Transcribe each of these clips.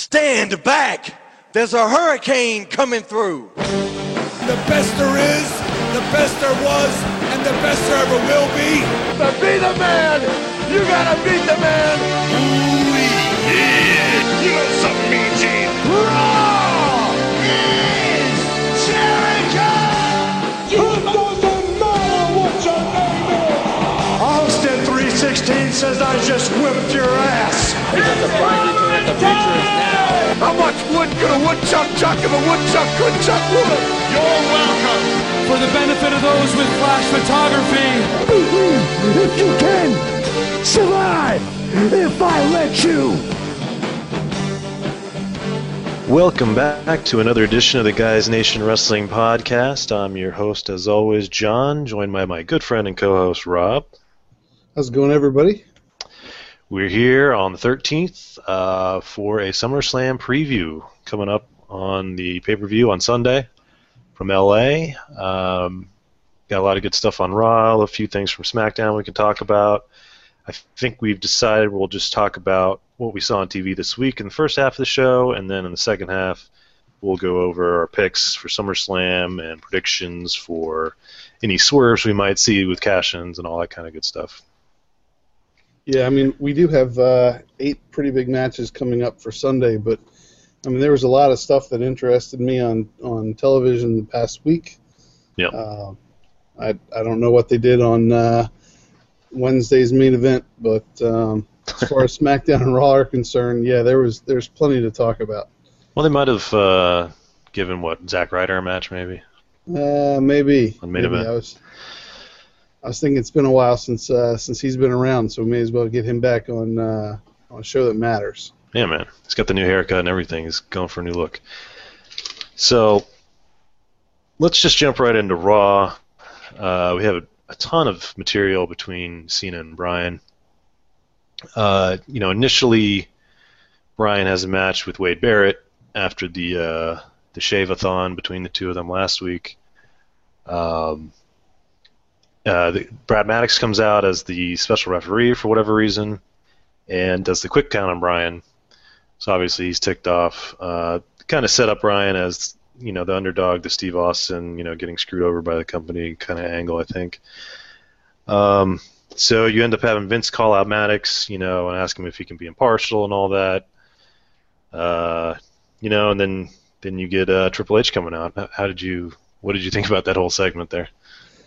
Stand back! There's a hurricane coming through. The best there is, the best there was, and the best there ever will be. To be the man, you gotta beat the man. Ooh, yeah. You know something, Mean Gene. Raw is Jericho. It doesn't matter what your name is. Austin 316 says I just whipped your ass. He's at the finally that the future is now. How much wood could a woodchuck chuck if a woodchuck could chuck wood? You're welcome. For the benefit of those with flash photography. If you can survive, if I let you. Welcome back to another edition of the Guys Nation Wrestling Podcast. I'm your host, as always, John, joined by my good friend and co-host Rob. How's it going, everybody? We're here on the 13th uh, for a SummerSlam preview coming up on the pay-per-view on Sunday from LA. Um, got a lot of good stuff on Raw, a few things from SmackDown we can talk about. I think we've decided we'll just talk about what we saw on TV this week in the first half of the show, and then in the second half, we'll go over our picks for SummerSlam and predictions for any swerves we might see with cash-ins and all that kind of good stuff. Yeah, I mean, we do have uh, eight pretty big matches coming up for Sunday, but I mean, there was a lot of stuff that interested me on, on television the past week. Yeah. Uh, I I don't know what they did on uh, Wednesday's main event, but um, as far as SmackDown and Raw are concerned, yeah, there was there's plenty to talk about. Well, they might have uh, given what Zack Ryder a match, maybe. Uh, maybe. On main maybe. event. I was I was thinking it's been a while since uh, since he's been around, so we may as well get him back on uh, on a show that matters. Yeah, man. He's got the new haircut and everything. He's going for a new look. So let's just jump right into Raw. Uh, we have a, a ton of material between Cena and Bryan. Uh, you know, initially, Bryan has a match with Wade Barrett after the uh, the shave-a-thon between the two of them last week. Um, uh, the, Brad Maddox comes out as the special referee for whatever reason, and does the quick count on Bryan. So obviously he's ticked off. Uh, kind of set up Bryan as you know the underdog, the Steve Austin, you know, getting screwed over by the company kind of angle, I think. Um, so you end up having Vince call out Maddox, you know, and ask him if he can be impartial and all that. Uh, you know, and then then you get uh, Triple H coming out. How- How did you? What did you think about that whole segment there?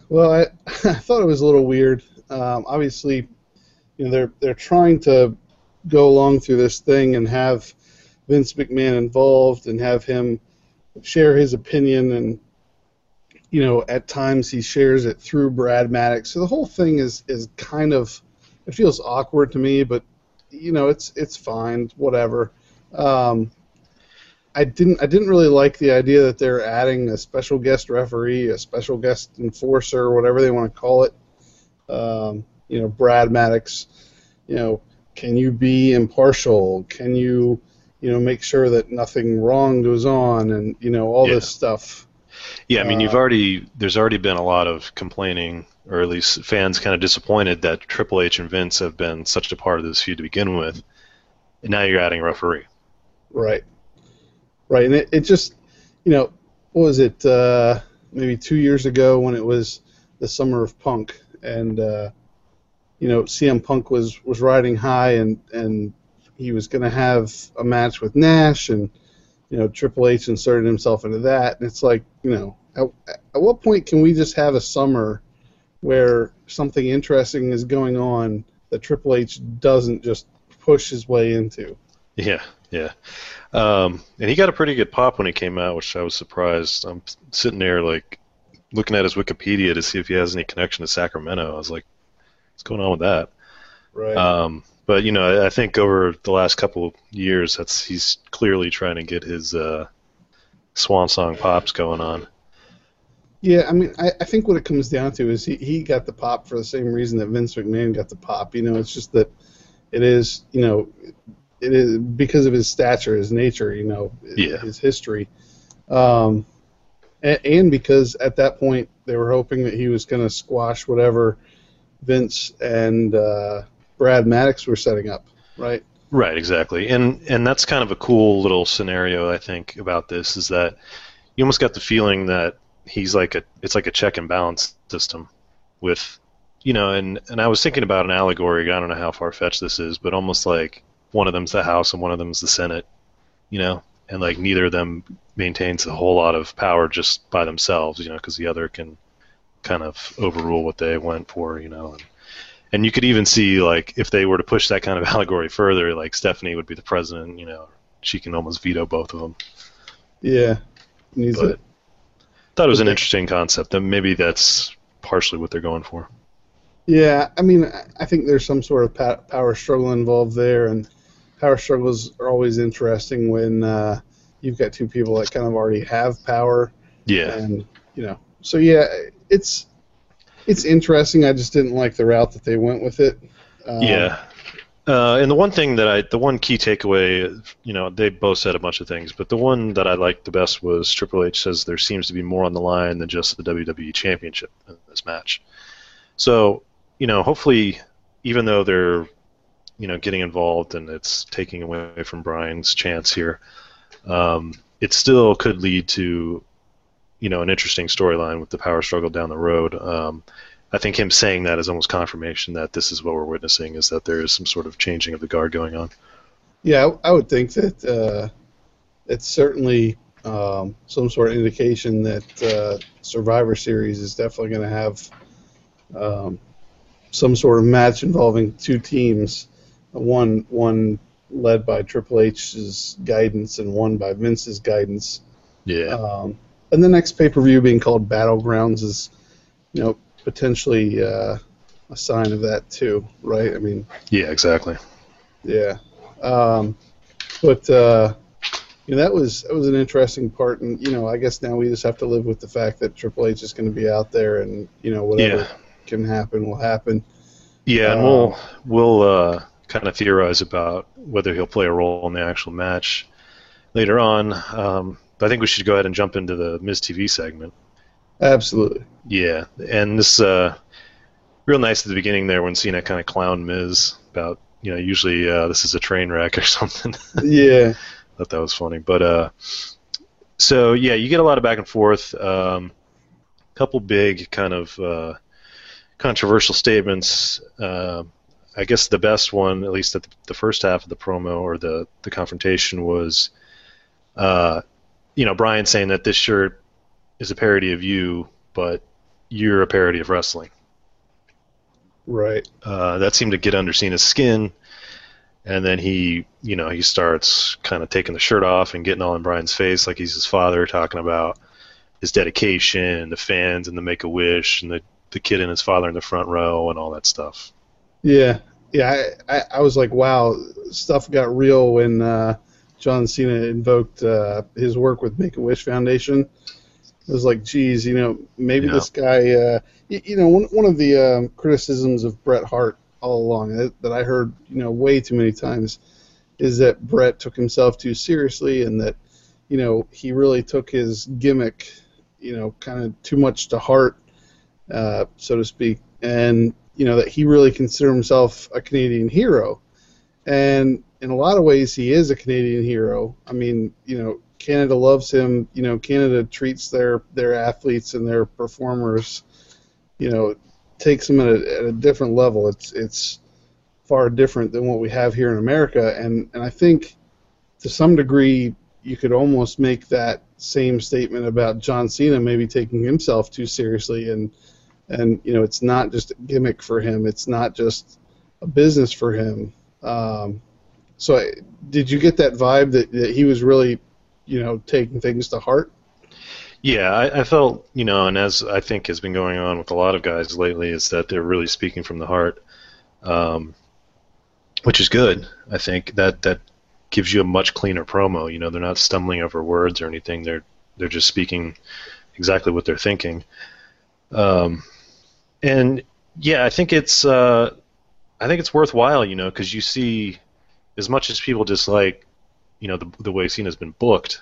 Well, I, I thought it was a little weird. Um, obviously, you know, they're they're trying to go along through this thing and have Vince McMahon involved and have him share his opinion and you know at times he shares it through Brad Maddox. So the whole thing is is kind of it feels awkward to me, but you know it's it's fine, whatever. Um, I didn't I didn't really like the idea that they're adding a special guest referee, a special guest enforcer, whatever they want to call it. Um, you know, Brad Maddox. You know, can you be impartial? Can you, you know, make sure that nothing wrong goes on, and you know all Yeah. this stuff. Yeah, I mean, you've Uh, already there's already been a lot of complaining, or at least fans kind of disappointed that Triple H and Vince have been such a part of this feud to begin with, and now you're adding a referee. Right. Right, and it, it just, you know, what was it? Uh, maybe two years ago when it was the summer of Punk, and uh, you know, CM Punk was was riding high, and and he was going to have a match with Nash, and you know, Triple H inserted himself into that, and it's like, you know, at, at what point can we just have a summer where something interesting is going on that Triple H doesn't just push his way into? Yeah, yeah. Um, and he got a pretty good pop when he came out, which I was surprised. I'm sitting there like looking at his Wikipedia to see if he has any connection to Sacramento. I was like, what's going on with that? Right. Um, but you know, I think over the last couple of years, that's he's clearly trying to get his uh, swan song pops going on. Yeah, I mean, I, I think what it comes down to is he, he got the pop for the same reason that Vince McMahon got the pop. You know, it's just that it is, you know, it is because of his stature, his nature, you know, Yeah. his history, um, and, and because at that point they were hoping that he was going to squash whatever Vince and uh, Brad Maddox were setting up, right? Right, exactly, and and that's kind of a cool little scenario I think about this is that you almost got the feeling that he's like a it's like a check and balance system with you know and and I was thinking about an allegory I don't know how far fetched this is but almost like one of them's the House and one of them's the Senate you know? And like neither of them maintains a whole lot of power just by themselves you know because the other can kind of overrule what they went for you know? And, and you could even see like if they were to push that kind of allegory further like Stephanie would be the president you know? She can almost veto both of them Yeah. Needs but it. thought it was an interesting concept and maybe that's partially what they're going for. Yeah, I mean, I- I think there's some sort of power struggle involved there, and power struggles are always interesting when uh, you've got two people that kind of already have power, yeah and you know. So yeah, it's it's interesting. I just didn't like the route that they went with it. Um, Yeah. Uh, and the one thing that I, the one key takeaway, you know, they both said a bunch of things, but the one that I liked the best was Triple H says there seems to be more on the line than just the WWE Championship in this match. So, you know, hopefully, even though they're, you know, getting involved and it's taking away from Bryan's chance here, um, it still could lead to, you know, an interesting storyline with the power struggle down the road. Um, I think him saying that is almost confirmation that this is what we're witnessing is that there is some sort of changing of the guard going on. Yeah, I would think that uh, it's certainly um, some sort of indication that uh, Survivor Series is definitely going to have um, some sort of match involving two teams, one one led by Triple H's guidance and one by Vince's guidance. Yeah. Um, and the next pay per view being called Battlegrounds is, you know, potentially uh, a sign of that too, right? I mean, yeah, exactly. yeah. Um, but uh, you know that was that was an interesting part, and you know I guess now we just have to live with the fact that Triple H is going to be out there, and you know whatever Yeah. can happen will happen. Yeah, and Um, we'll we'll uh, kind of theorize about whether he'll play a role in the actual match later on. Um, but I think we should go ahead and jump into the Miz TV segment. Absolutely. Yeah, and this uh, real nice at the beginning there when Cena kind of clowned Miz about you know usually uh, this is a train wreck or something. Yeah. thought that was funny. But uh, so yeah, you get a lot of back and forth. Um, couple big kind of uh, controversial statements. Uh, I guess the best one, at least at the, the first half of the promo or the the confrontation, was, uh, you know, Bryan saying that this shirt is a parody of you, but you're a parody of wrestling. Right. Uh, that seemed to get under Cena's skin, and then he, you know, he starts kind of taking the shirt off and getting all in Bryan's face like he's his father, talking about his dedication and the fans and the Make a Wish and the the kid and his father in the front row and all that stuff. Yeah. Yeah. I, I, I was like, wow, stuff got real when uh, John Cena invoked uh, his work with Make a Wish Foundation. It was like, geez, you know, maybe Yeah. this guy. Uh, you, you know, one one of the um, criticisms of Bret Hart all along that, that I heard, you know, way too many times, is that Bret took himself too seriously and that, you know, he really took his gimmick, you know, kind of too much to heart, uh, so to speak, and you know that he really considered himself a Canadian hero, and in a lot of ways he is a Canadian hero. I mean, you know, Canada loves him. You know, Canada treats their their athletes and their performers, you know, takes them at a, at a different level. It's it's far different than what we have here in America, and and I think to some degree you could almost make that same statement about John Cena maybe taking himself too seriously and and you know it's not just a gimmick for him it's not just a business for him um, so I, did you get that vibe that, that he was really you know taking things to heart Yeah, I, I felt, you know, and as I think has been going on with a lot of guys lately, is that they're really speaking from the heart, um, which is good. I think that that gives you a much cleaner promo. You know, they're not stumbling over words or anything. They're they're just speaking exactly what they're thinking. Um, and yeah, I think it's uh, I think it's worthwhile. You know, because you see, as much as people dislike, you know, the the way Cena's been booked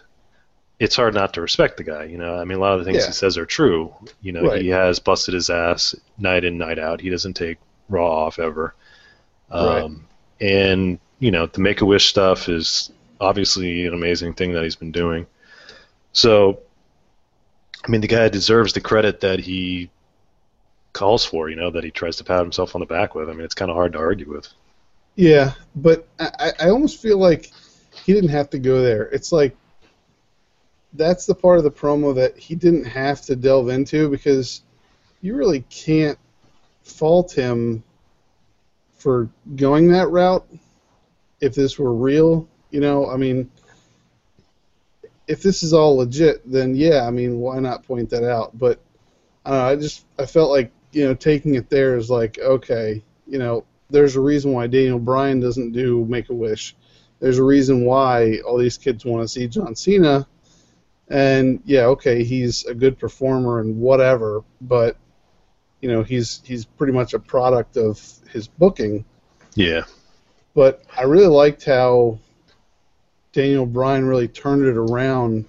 it's hard not to respect the guy. You know, I mean, a lot of the things Yeah. he says are true. You know, Right. he has busted his ass night in, night out. He doesn't take Raw off ever. Um, Right. And you know, the Make a Wish stuff is obviously an amazing thing that he's been doing. So, I mean, the guy deserves the credit that he calls for. You know, that he tries to pat himself on the back with. I mean, it's kind of hard to argue with. Yeah, but I, I almost feel like he didn't have to go there. It's like that's the part of the promo that he didn't have to delve into because you really can't fault him for going that route if this were real. You know, I mean, if this is all legit, then yeah, I mean, why not point that out? But I don't know, I just I felt like you know taking it there is like okay, you know, there's a reason why Daniel Bryan doesn't do Make a Wish. There's a reason why all these kids want to see John Cena. And yeah, okay, he's a good performer and whatever, but you know, he's he's pretty much a product of his booking. Yeah. But I really liked how Daniel Bryan really turned it around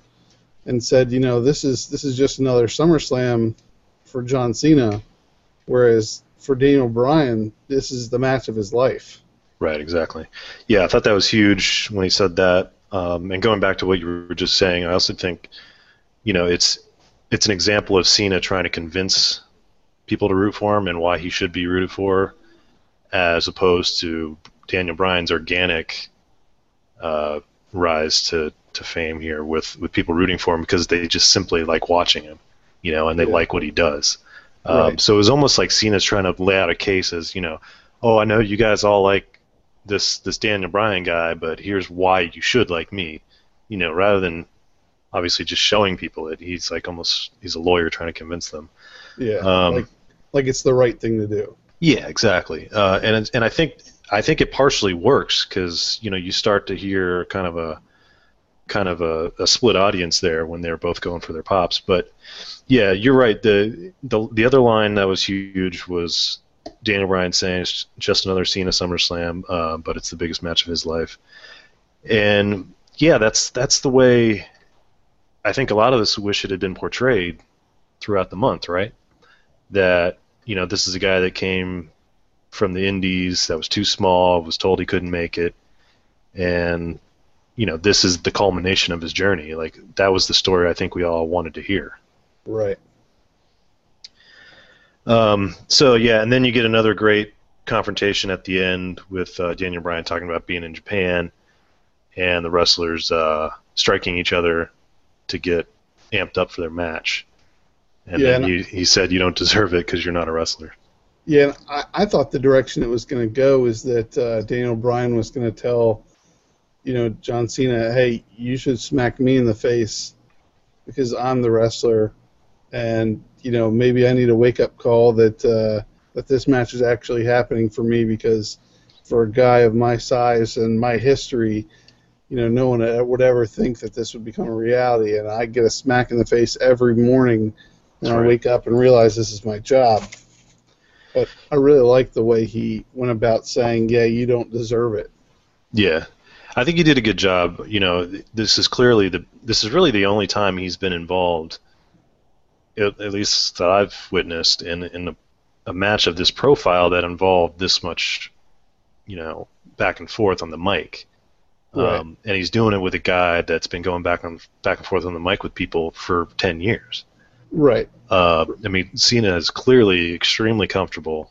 and said, you know, this is this is just another SummerSlam for John Cena, whereas for Daniel Bryan, this is the match of his life. Right, exactly. Yeah, I thought that was huge when he said that. Um, and going back to what you were just saying, I also think, you know, it's it's an example of Cena trying to convince people to root for him and why he should be rooted for, as opposed to Daniel Bryan's organic uh, rise to, to fame here with, with people rooting for him because they just simply like watching him, you know, and they yeah. like what he does. Um, right. So it was almost like Cena's trying to lay out a case as, you know, oh, I know you guys all like this this Daniel Bryan guy, but here's why you should like me, you know, rather than obviously just showing people it. He's like almost he's a lawyer trying to convince them. Yeah, um, like, like it's the right thing to do. Yeah, exactly. Uh, and and I think I think it partially works because you know you start to hear kind of a kind of a, a, split audience there when they're both going for their pops. But yeah, you're right. The the the other line that was huge was Daniel Bryan saying it's just another Cena SummerSlam, uh, but it's the biggest match of his life. And yeah, that's that's the way I think a lot of us wish it had been portrayed throughout the month, right? That you know this is a guy that came from the Indies that was too small, was told he couldn't make it, and you know this is the culmination of his journey. Like that was the story I think we all wanted to hear. Right. Um, so yeah, and then you get another great confrontation at the end with uh, Daniel Bryan talking about being in Japan, and the wrestlers uh, striking each other to get amped up for their match. And yeah, then and he, he said, "You don't deserve it because you're not a wrestler." Yeah, I, I thought the direction it was going to go is that uh, Daniel Bryan was going to tell, you know, John Cena, "Hey, you should smack me in the face because I'm the wrestler." and you know maybe I need a wake up call that uh, that this match is actually happening for me because for a guy of my size and my history, you know, no one would ever think that this would become a reality, and I get a smack in the face every morning when right. I wake up and realize this is my job. But I really like the way he went about saying, "Yeah, you don't deserve it." Yeah, I think he did a good job. You know, this is clearly the this is really the only time he's been involved at, at least that I've witnessed in in a, a match of this profile that involved this much, you know, back and forth on the mic. Right. Um, and he's doing it with a guy that's been going back on back and forth on the mic with people for ten years. Right. Uh, I mean, Cena is clearly extremely comfortable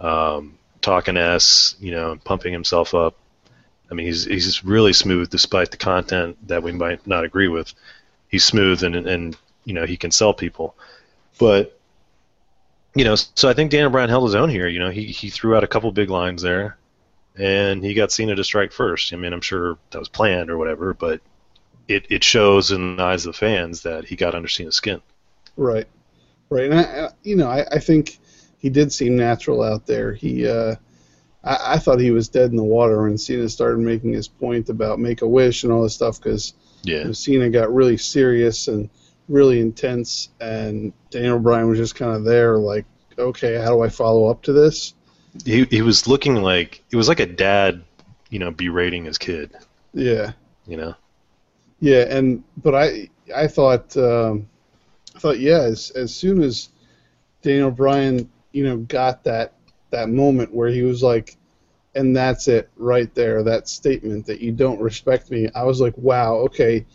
um, talking s, you know, pumping himself up. I mean, he's he's really smooth despite the content that we might not agree with. He's smooth and and you know he can sell people. But you know, so I think Daniel Bryan held his own here. You know, he he threw out a couple big lines there, and he got Cena to strike first. I mean, I'm sure that was planned or whatever, but it it shows in the eyes of the fans that he got under Cena's skin. Right, right, and I, you know, I, I think he did seem natural out there. He, uh, I, I thought he was dead in the water when Cena started making his point about Make a Wish and all this stuff because yeah. you know, Cena got really serious and really intense, and Daniel Bryan was just kind of there, like, okay, how do I follow up to this? He he was looking like it was like a dad, you know, berating his kid. Yeah. You know. Yeah, and but I I thought um, I thought yeah, as as soon as Daniel Bryan you know got that that moment where he was like, and that's it right there. That statement that you don't respect me. I was like, wow, okay,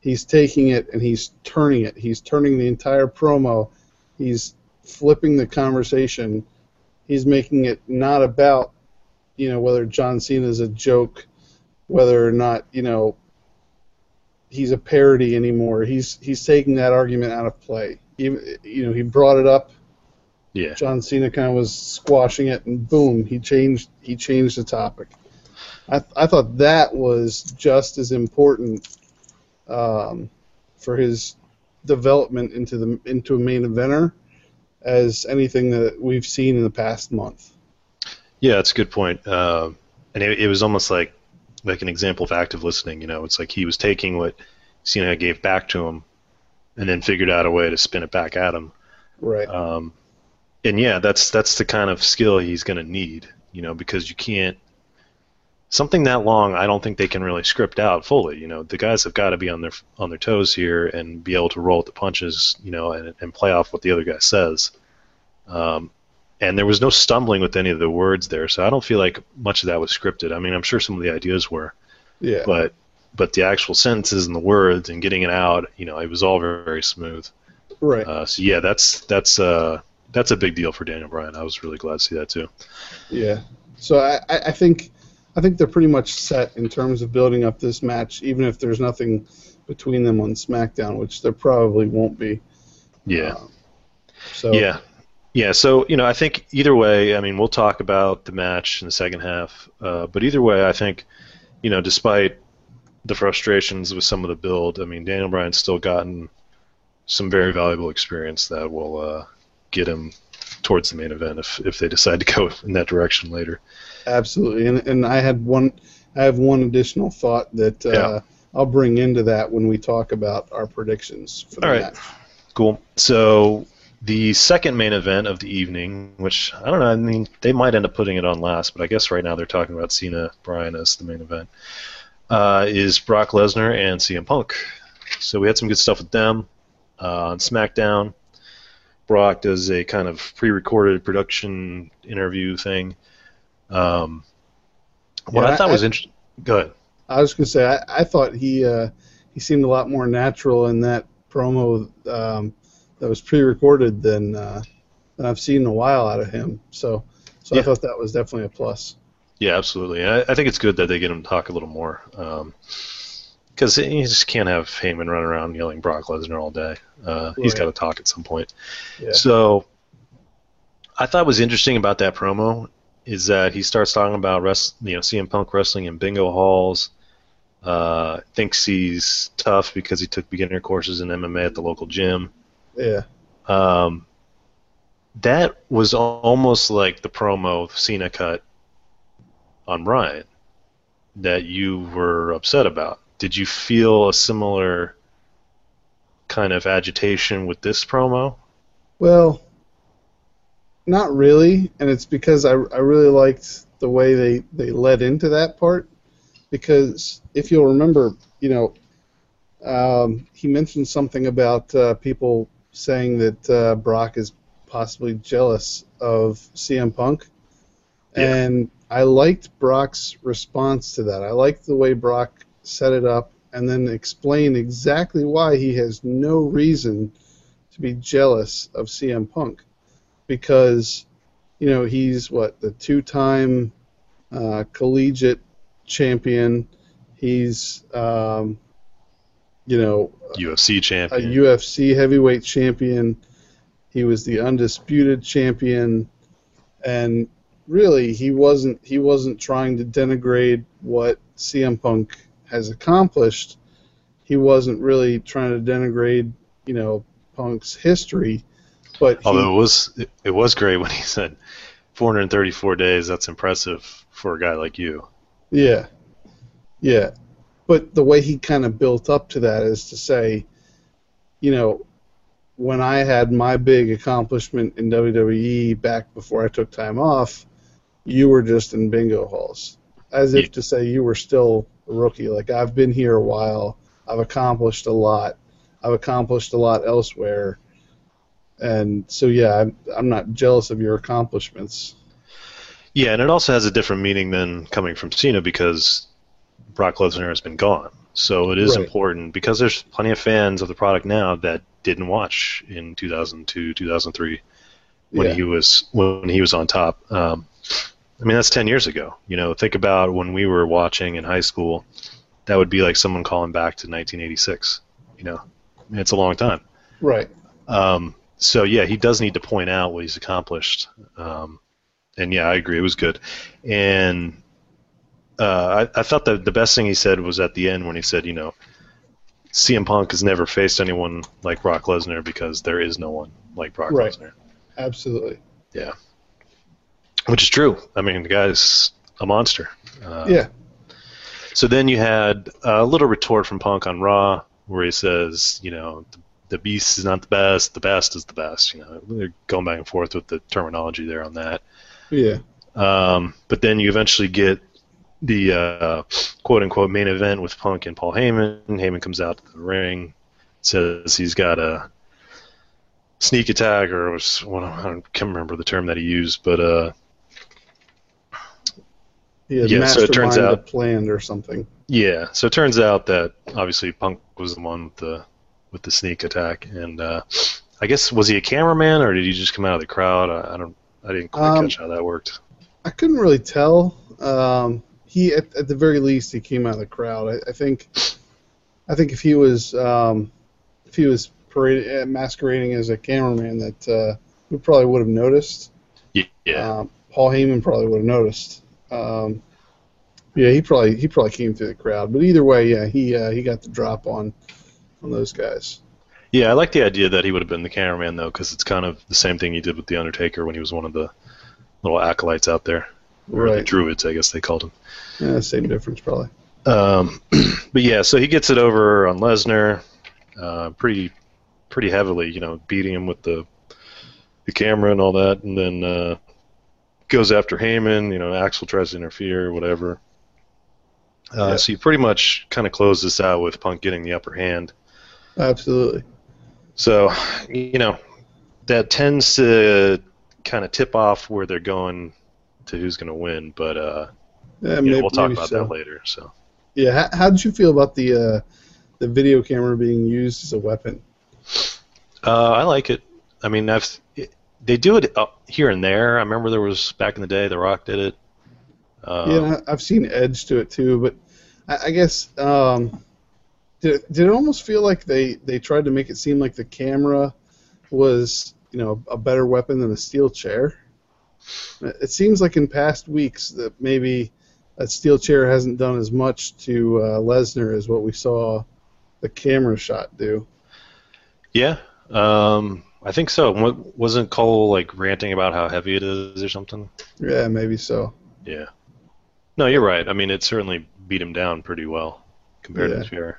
he's taking it and he's turning it. He's turning the entire promo. He's flipping the conversation. He's making it not about, you know, whether John Cena is a joke, whether or not, you know, he's a parody anymore. He's he's taking that argument out of play. Even, you know, he brought it up Yeah. John Cena kind of was squashing it, and boom, he changed he changed the topic. I I thought that was just as important um, for his development into the into a main eventer as anything that we've seen in the past month. Yeah, that's a good point. Uh, and it, it was almost like like an example of active listening. You know, it's like he was taking what Cena gave back to him, and then figured out a way to spin it back at him. Right. Um, and yeah, that's that's the kind of skill he's going to need. You know, because you can't something that long. I don't think they can really script out fully. You know, the guys have got to be on their on their toes here and be able to roll with the punches. You know, and and play off what the other guy says. Um, and there was no stumbling with any of the words there, so I don't feel like much of that was scripted. I mean, I'm sure some of the ideas were, yeah. but but the actual sentences and the words and getting it out, you know, it was all very, very smooth. right. Uh, so yeah, that's that's uh that's a big deal for Daniel Bryan. I was really glad to see that too. Yeah. So I, I think I think they're pretty much set in terms of building up this match, even if there's nothing between them on SmackDown, which there probably won't be. Yeah, Um, So yeah, yeah. So you know, I think either way, I mean, we'll talk about the match in the second half, uh, but either way, I think you know, despite the frustrations with some of the build, I mean, Daniel Bryan's still gotten some very valuable experience that will uh, get him towards the main event if if they decide to go in that direction later. Absolutely, and and I had one, I have one additional thought that uh, Yeah. I'll bring into that when we talk about our predictions for the All right. match. Cool. So the second main event of the evening, which I don't know, I mean, they might end up putting it on last, but I guess right now they're talking about Cena Bryan as the main event, uh, is Brock Lesnar and CM Punk. So we had some good stuff with them uh, on SmackDown. Brock does a kind of pre-recorded production interview thing. Um, what Yeah, I thought I- was interesting. Go ahead. I was gonna say I, I thought he uh, he seemed a lot more natural in that promo um, that was pre-recorded than uh, than I've seen in a while out of him. So so I thought that was definitely a plus. Yeah, absolutely. I, I think it's good that they get him to talk a little more. Because you just can't have Heyman running around yelling Brock Lesnar all day. Uh, He's Right. got to talk at some point. Yeah. So I thought was interesting about that promo is that he starts talking about rest, you know, CM Punk wrestling in bingo halls. Uh, thinks he's tough because he took beginner courses in MMA at the local gym. Yeah. Um, that was almost like the promo Cena cut on Bryan that you were upset about. Did you feel a similar kind of agitation with this promo? Well, not really, and it's because I, I really liked the way they, they led into that part. Because if you'll remember, you know, um, he mentioned something about uh, people saying that uh, Brock is possibly jealous of CM Punk, Yeah. and I liked Brock's response to that. I liked the way Brock set it up and then explain exactly why he has no reason to be jealous of CM Punk because you know he's what the two-time uh, collegiate champion. He's um, you know UFC champion. a. UFC heavyweight champion. He was the undisputed champion, and really he wasn't he wasn't trying to denigrate what CM Punk has accomplished. He wasn't really trying to denigrate you know Punk's history, but he, Although it was it, was great when he said 434 days. That's impressive for a guy like you. Yeah. Yeah. But the way he kind of built up to that is to say, you know, when I had my big accomplishment in WWE back before I took time off, you were just in bingo halls. As if Yeah. to say you were still rookie. Like, I've been here a while. I've accomplished a lot. I've accomplished a lot elsewhere. And so, yeah, I'm, I'm not jealous of your accomplishments. Yeah, and it also has a different meaning than coming from Cena because Brock Lesnar has been gone. So it is Right. important because there's plenty of fans of the product now that didn't watch in 2002, 2003 when Yeah. he was when he was on top. Um, I mean, that's 10 years ago. You know, think about when we were watching in high school. That would be like someone calling back to 1986. You know, I mean, it's a long time. Right. Um, so yeah, he does need to point out what he's accomplished. Um, and yeah, I agree, it was good. And uh, I, I thought that the best thing he said was at the end when he said, you know, CM Punk has never faced anyone like Brock Lesnar because there is no one like Brock Right. Lesnar. Absolutely. Yeah, which is true. I mean, the guy's a monster. Uh, yeah. So then you had a little retort from Punk on Raw where he says, you know, the, the beast is not the best, the best is the best. You know, they're going back and forth with the terminology there on that. Yeah. Um, but then you eventually get the uh, quote unquote main event with Punk and Paul Heyman. Heyman comes out to the ring, says he's got a sneak attack, or it was one I can't remember the term that he used, but uh, He had Yeah, so it turns out- planned or something. Yeah, so it turns out that obviously Punk was the one with the with the sneak attack, and uh, I guess was he a cameraman or did he just come out of the crowd? I, I don't, I didn't quite Um, catch how that worked. I couldn't really tell. Um, he, at, at the very least, he came out of the crowd. I, I think, I think if he was, um, if he was parade, uh, masquerading as a cameraman, that uh, we probably would have noticed. Yeah, Um, Paul Heyman probably would have noticed. Um, yeah, he probably he probably came through the crowd. But either way, yeah, he uh, he got the drop on on those guys. yeah, I like the idea that he would have been the cameraman though, because it's kind of the same thing he did with the Undertaker when he was one of the little acolytes out there, or the druids, I guess they called him. Yeah, same difference probably. Um, but yeah, so he gets it over on Lesnar, uh, pretty, pretty heavily. You know, beating him with the the camera and all that, and then uh, goes after Heyman. You know, Axel tries to interfere, whatever. Uh, Yeah. So you pretty much kind of close this out with Punk getting the upper hand. Absolutely. So, you know, that tends to kind of tip off where they're going to who's going to win. But uh, Yeah, you know, we'll talk maybe about so. that later. So. Yeah, how, how did you feel about the uh, the video camera being used as a weapon? Uh, I like it. I mean, I've it, they do it uh, here and there. I remember there was back in the day, The Rock did it. Uh, yeah, I've seen Edge to it too, but I, I guess um, did it, did it almost feel like they they tried to make it seem like the camera was you know a better weapon than a steel chair? It seems like in past weeks that maybe a steel chair hasn't done as much to uh, Lesnar as what we saw the camera shot do. yeah, um, I think so. Wa- Wasn't Cole like ranting about how heavy it is or something? Yeah, maybe so. Yeah. No, you're right. I mean, it certainly beat him down pretty well compared Yeah. to Fury.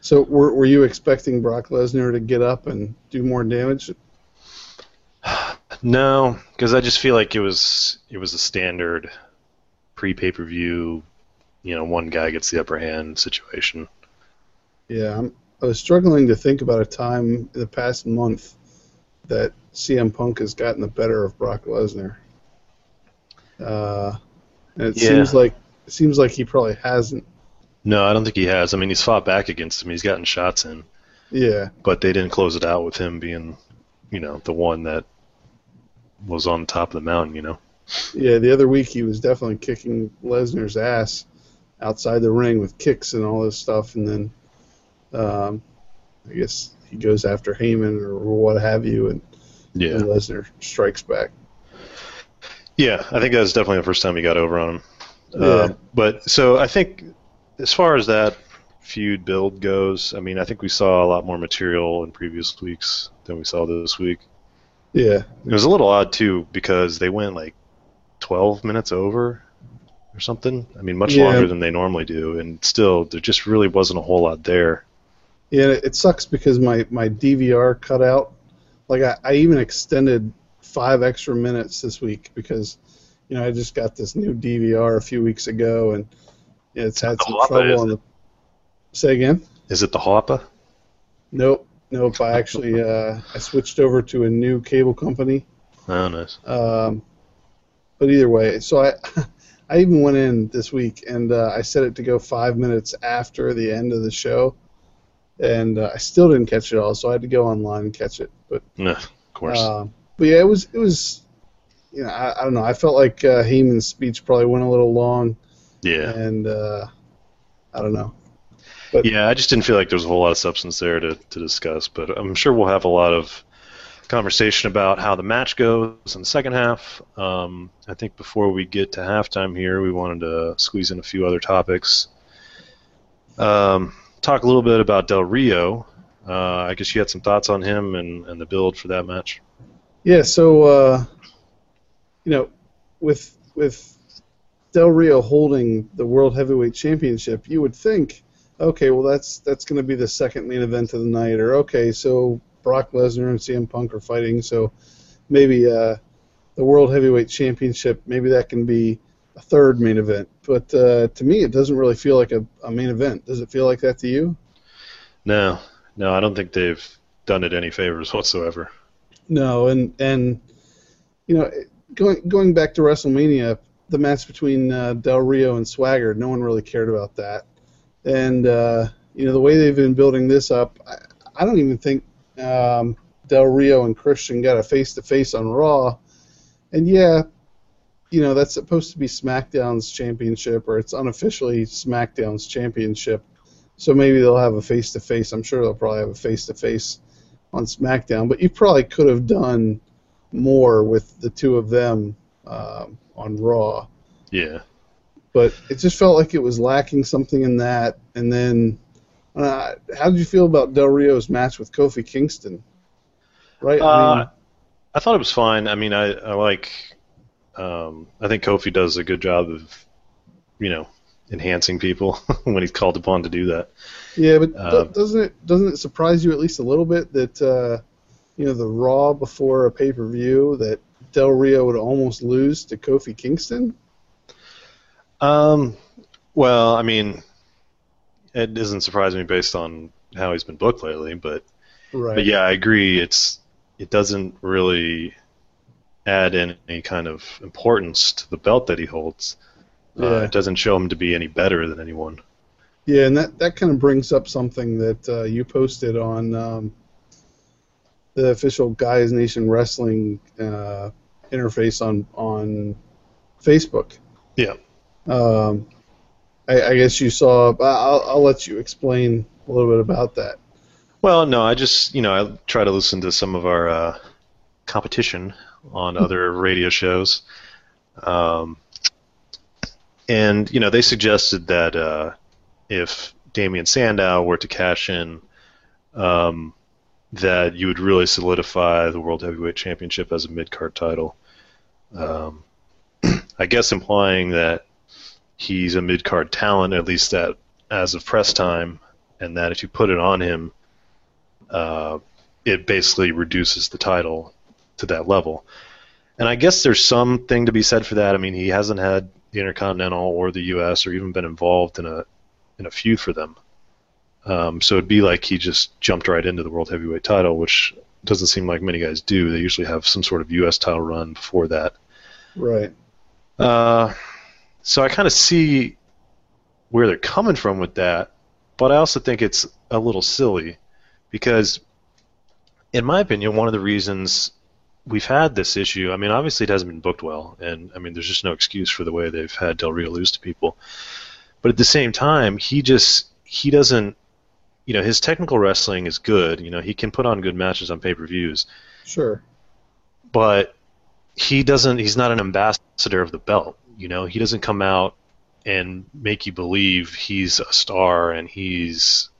So were, were you expecting Brock Lesnar to get up and do more damage? No, because I just feel like it was it was a standard pre pay per view. You know, one guy gets the upper hand situation. Yeah, I'm, I was struggling to think about a time in the past month that CM Punk has gotten the better of Brock Lesnar. Uh, and it Yeah. seems like it seems like he probably hasn't. No, I don't think he has. I mean, he's fought back against him. He's gotten shots in. Yeah, but they didn't close it out with him being, you know, the one that was on top of the mountain. You know. yeah. The other week he was definitely kicking Lesnar's ass outside the ring with kicks and all this stuff, and then um, I guess he goes after Heyman or what have you, and, Yeah. and Lesnar strikes back. Yeah, I think that was definitely the first time he got over on him. Yeah. Uh, but so I think as far as that feud build goes, I mean, I think we saw a lot more material in previous weeks than we saw this week. Yeah, It was a little odd too because they went like 12 minutes over or something. I mean, much Yeah. longer than they normally do, and still there just really wasn't a whole lot there. Yeah, it it sucks because my, my DVR cut out. Like I, I even extended five extra minutes this week because you know I just got this new DVR a few weeks ago and it's had some Hopper, trouble on the. Say again? Is it the Hopper? Nope, nope. I actually uh, I switched over to a new cable company. Oh, nice. Um, but either way, so I I even went in this week and uh, I set it to go five minutes after the end of the show, and uh, I still didn't catch it all, so I had to go online and catch it. But Nah, of course. uh, but yeah, it was it was, you know, I, I don't know. I felt like uh, Heyman's speech probably went a little long, yeah. and uh, I don't know. Yeah, I just didn't feel like there was a whole lot of substance there to, to discuss, but I'm sure we'll have a lot of conversation about how the match goes in the second half. Um, I think before we get to halftime here, we wanted to squeeze in a few other topics. Um, talk a little bit about Del Rio. Uh, I guess you had some thoughts on him and, and the build for that match. Yeah, so uh, you know, with with Del Rio holding the World Heavyweight Championship, you would think, okay, well that's that's going to be the second main event of the night, or okay, so Brock Lesnar and CM Punk are fighting, so maybe uh, the World Heavyweight Championship, maybe that can be a third main event. But uh, to me, it doesn't really feel like a, a main event. Does it feel like that to you? No, no, I don't think they've done it any favors whatsoever. No, and and you know, going going back to WrestleMania, the match between uh, Del Rio and Swagger, no one really cared about that. And uh, you know, the way they've been building this up, I, I don't even think um, Del Rio and Christian got a face to face on Raw. And yeah, you know, that's supposed to be SmackDown's championship, or it's unofficially SmackDown's championship. So maybe they'll have a face to face. I'm sure they'll probably have a face to face on SmackDown, but you probably could have done more with the two of them um, on Raw. Yeah. But it just felt like it was lacking something in that. And then, uh, how did you feel about Del Rio's match with Kofi Kingston? Right? I Uh, mean, I thought it was fine. I mean, I, I like. Um, I think Kofi does a good job of, you know, enhancing people when he's called upon to do that. yeah, but do- doesn't it doesn't it surprise you at least a little bit that uh, you know the Raw before a pay per view that Del Rio would almost lose to Kofi Kingston? Um, well, I mean, it doesn't surprise me based on how he's been booked lately, but Right. but yeah, I agree. It's it doesn't really add any kind of importance to the belt that he holds. Uh, it doesn't show him to be any better than anyone. Yeah, and that, that kind of brings up something that uh, you posted on um, the official Guys Nation Wrestling uh, interface on on Facebook. Yeah. Um, I, I guess you saw. I'll, I'll let you explain a little bit about that. Well, no, I just you know I try to listen to some of our uh, competition on other radio shows, um, and you know they suggested that uh, if Damien Sandow were to cash in, um, that you would really solidify the World Heavyweight Championship as a mid card title. Um, I guess implying that he's a mid card talent, at least that as of press time, and that if you put it on him, uh, it basically reduces the title to that level. And I guess there's something to be said for that. I mean, he hasn't had the Intercontinental or the U.S. or even been involved in a in a feud for them. Um, so it'd be like he just jumped right into the World Heavyweight title, which doesn't seem like many guys do. They usually have some sort of U.S. title run before that. Right. Uh, so I kind of see where they're coming from with that, but I also think it's a little silly because, in my opinion, one of the reasons we've had this issue, I mean, obviously it hasn't been booked well, and I mean, there's just no excuse for the way they've had Del Rio lose to people. But at the same time, he just he doesn't, you know, his technical wrestling is good. You know, he can put on good matches on pay per views Sure. but he doesn't he's not an ambassador of the belt you know he doesn't come out and make you believe he's a star and he's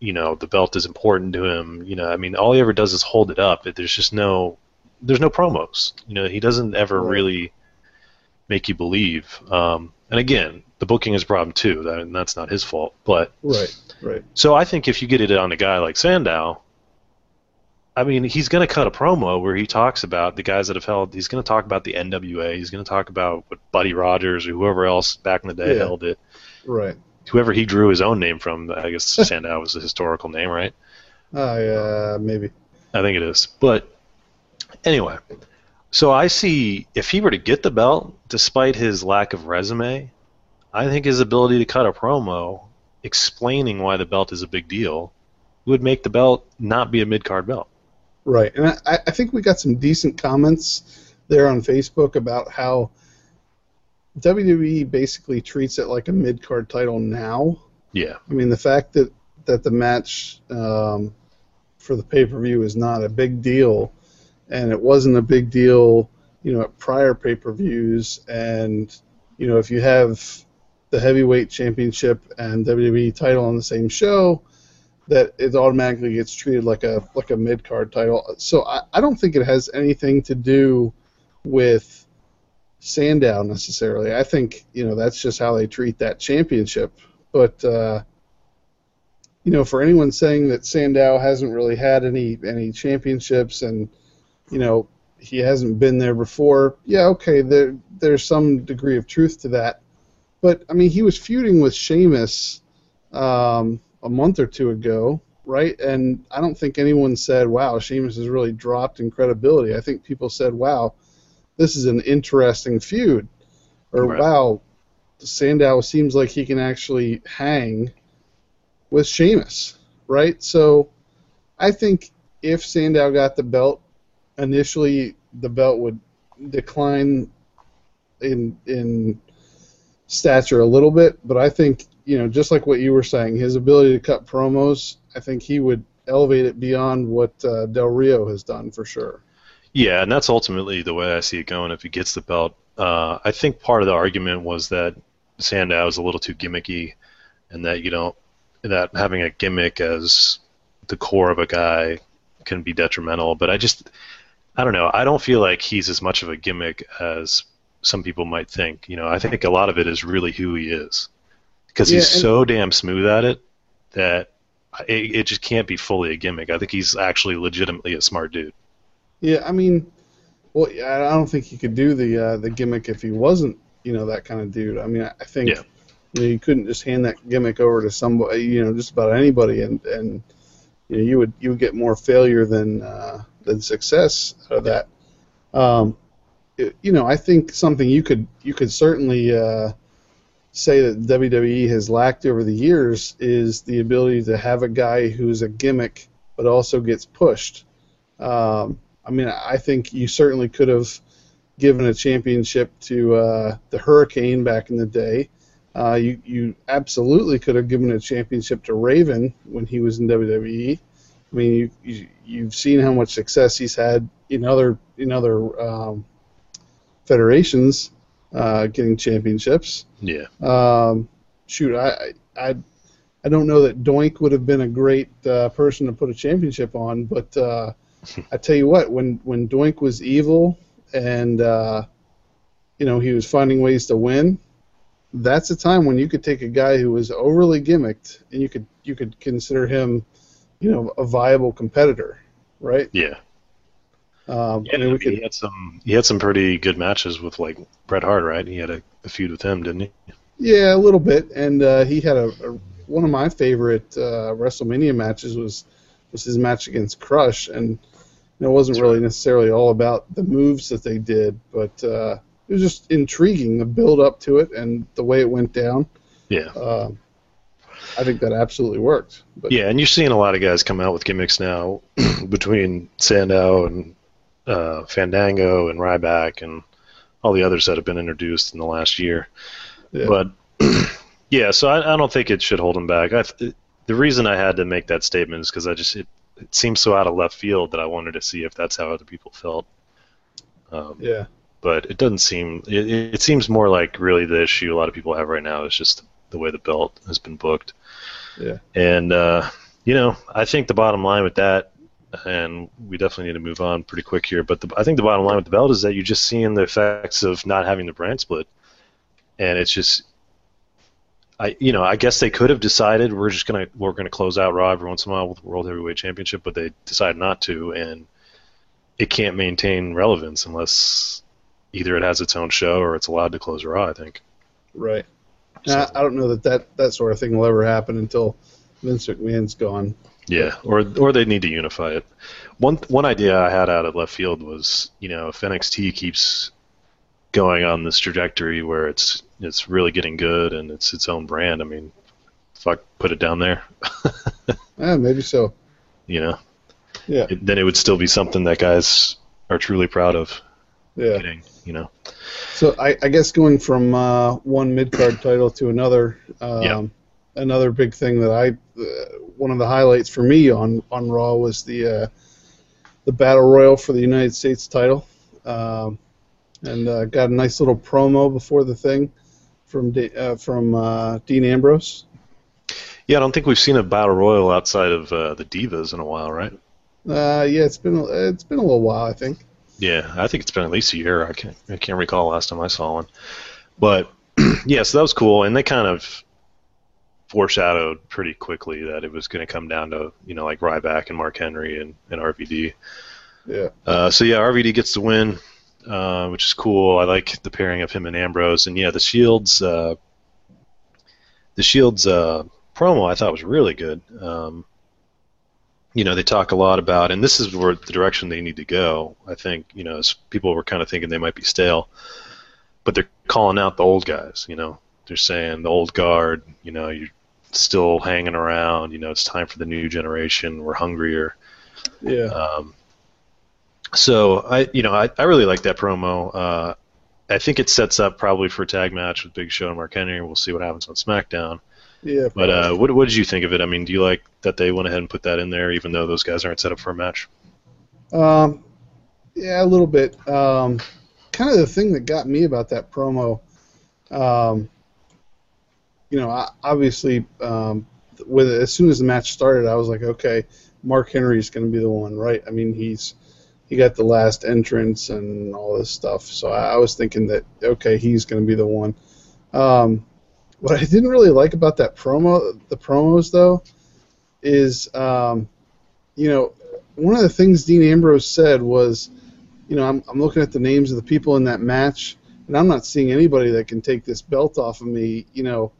you know the belt is important to him you know i mean all he ever does is hold it up there's just no there's no promos you know he doesn't ever Right. really make you believe um, and again the booking is a problem too that, and that's not his fault but Right. Right. so I think if you get it on a guy like Sandow, I mean, he's going to cut a promo where he talks about the guys that have held. He's going to talk about the NWA. He's going to talk about what Buddy Rogers or whoever else back in the day Yeah. held it. Right. Whoever he drew his own name from. I guess Sandow was a historical name, right? I uh, maybe. I think it is. But anyway, So I see if he were to get the belt, despite his lack of resume, I think his ability to cut a promo explaining why the belt is a big deal would make the belt not be a mid card belt. Right, and I, I think we got some decent comments there on Facebook about how WWE basically treats it like a mid card title now. Yeah. I mean, the fact that that the match um, for the pay per view is not a big deal, and it wasn't a big deal, you know, at prior pay per views, and you know, if you have the heavyweight championship and WWE title on the same show, that it automatically gets treated like a like a mid card title. So I, I don't think it has anything to do with Sandow necessarily. I think you know that's just how they treat that championship. But uh, you know, for anyone saying that Sandow hasn't really had any any championships and you know he hasn't been there before, yeah, okay, there there's some degree of truth to that. But I mean, he was feuding with Sheamus um, a month or two ago, right? And I don't think anyone said, "Wow, Sheamus has really dropped in credibility." I think people said, "Wow, this is an interesting feud," or Right. "Wow, Sandow seems like he can actually hang with Sheamus," right? So I think if Sandow got the belt, initially the belt would decline in in stature a little bit, but I think you know just like what you were saying, his ability to cut promos, I think he would elevate it beyond what uh, Del Rio has done for sure. Yeah, and that's ultimately the way I see it going if he gets the belt. Uh, I think part of the argument was that Sandow is a little too gimmicky, and that you don't that having a gimmick as the core of a guy can be detrimental. But I just I don't know. I don't feel like he's as much of a gimmick as some people might think. You know, I think a lot of it is really who he is because he's Yeah, and- so damn smooth at it that it, it just can't be fully a gimmick. I think he's actually legitimately a smart dude. Yeah, I mean, well, yeah, I don't think he could do the uh, the gimmick if he wasn't, you know, that kind of dude. I mean, I I think Yeah. you know you couldn't just hand that gimmick over to somebody, you know, just about anybody, and and you know you would you would get more failure than uh, than success out of that. Um, it- you know, I think something you could you could certainly uh, say that WWE has lacked over the years is the ability to have a guy who's a gimmick but also gets pushed. Um, I mean, I think you certainly could have given a championship to uh, the Hurricane back in the day. Uh, you you absolutely could have given a championship to Raven when he was in WWE. I mean, you, you you've seen how much success he's had in other in other um, federations uh, getting championships. Yeah. Um, shoot, I, I I don't know that Doink would have been a great uh, person to put a championship on, but uh, I tell you what, when when Doink was evil and uh, you know he was finding ways to win, that's a time when you could take a guy who was overly gimmicked and you could you could consider him, you know, a viable competitor, right? Yeah. Um, Yeah, I mean, we he had some. He had some pretty good matches with like Bret Hart, right? He had a, a feud with him, didn't he? Yeah, a little bit, and uh, he had a, a one of my favorite uh, WrestleMania matches was was his match against Crush, and it wasn't really necessarily all about the moves that they did, but uh, it was just intriguing the build up to it and the way it went down. Yeah. Uh, I think that absolutely worked. But Yeah, and you're seeing a lot of guys come out with gimmicks now, between Sandow and uh, Fandango and Ryback and all the others that have been introduced in the last year. Yeah. But yeah, so I, I don't think it should hold him back. I, the reason I had to make that statement is because I just it, it seems so out of left field that I wanted to see if that's how other people felt. Um, yeah, but it doesn't seem. It, it seems more like really the issue a lot of people have right now is just the way the belt has been booked. Yeah, And uh, you know, I think the bottom line with that, and we definitely need to move on pretty quick here. But the, I think the bottom line with the belt is that you're just seeing the effects of not having the brand split, and it's just, I you know, I guess they could have decided we're just gonna we're gonna close out Raw every once in a while with the World Heavyweight Championship, but they decided not to, and it can't maintain relevance unless either it has its own show or it's allowed to close Raw. I think. right. I, I don't know that, that that sort of thing will ever happen until Vince McMahon's gone. Yeah, or or they need to unify it. One one idea I had out of left field was, you know, if NXT keeps going on this trajectory where it's it's really getting good and it's its own brand, I mean, fuck, put it down there. yeah, maybe so. You know. Yeah. It, then it would still be something that guys are truly proud of. Yeah. Getting, you know. So I, I guess going from uh, one mid card title to another, um, Yeah. another big thing that I, uh, one of the highlights for me on on Raw was the uh, the battle royal for the United States title, um, and uh, got a nice little promo before the thing from D- uh, from uh, Dean Ambrose. Yeah, I don't think we've seen a battle royal outside of uh, the divas in a while, right? Uh, yeah, it's been a- it's been a little while, I think. Yeah, I think it's been at least a year. I can't I can't recall last time I saw one. But yeah, so that was cool, and they kind of foreshadowed pretty quickly that it was going to come down to you know like Ryback and Mark Henry and, and RVD. Yeah. Uh, so yeah, RVD gets the win, uh, which is cool. I like the pairing of him and Ambrose, and yeah, the Shields, uh, the Shields uh, promo I thought was really good. Um, you know, they talk a lot about, and this is where the direction they need to go. I think you know, as people were kind of thinking they might be stale, but they're calling out the old guys. You know, they're saying the old guard. You know, you're still hanging around. You know, it's time for the new generation. We're hungrier. Yeah. Um, so I, you know, I, I really like that promo. Uh, I think it sets up probably for a tag match with Big Show and Mark Henry. We'll see what happens on SmackDown. Yeah. But uh, what what did you think of it? I mean, do you like that they went ahead and put that in there, even though those guys aren't set up for a match? Um, yeah, a little bit. Um, kind of the thing that got me about that promo, um, you know, I, obviously, um, with as soon as the match started, I was like, okay, Mark Henry is going to be the one, right? I mean, he's he got the last entrance and all this stuff, so I, I was thinking that okay, he's going to be the one. Um, what I didn't really like about that promo, the promos though, is um, you know one of the things Dean Ambrose said was, you know, I'm, I'm looking at the names of the people in that match, and I'm not seeing anybody that can take this belt off of me, you know,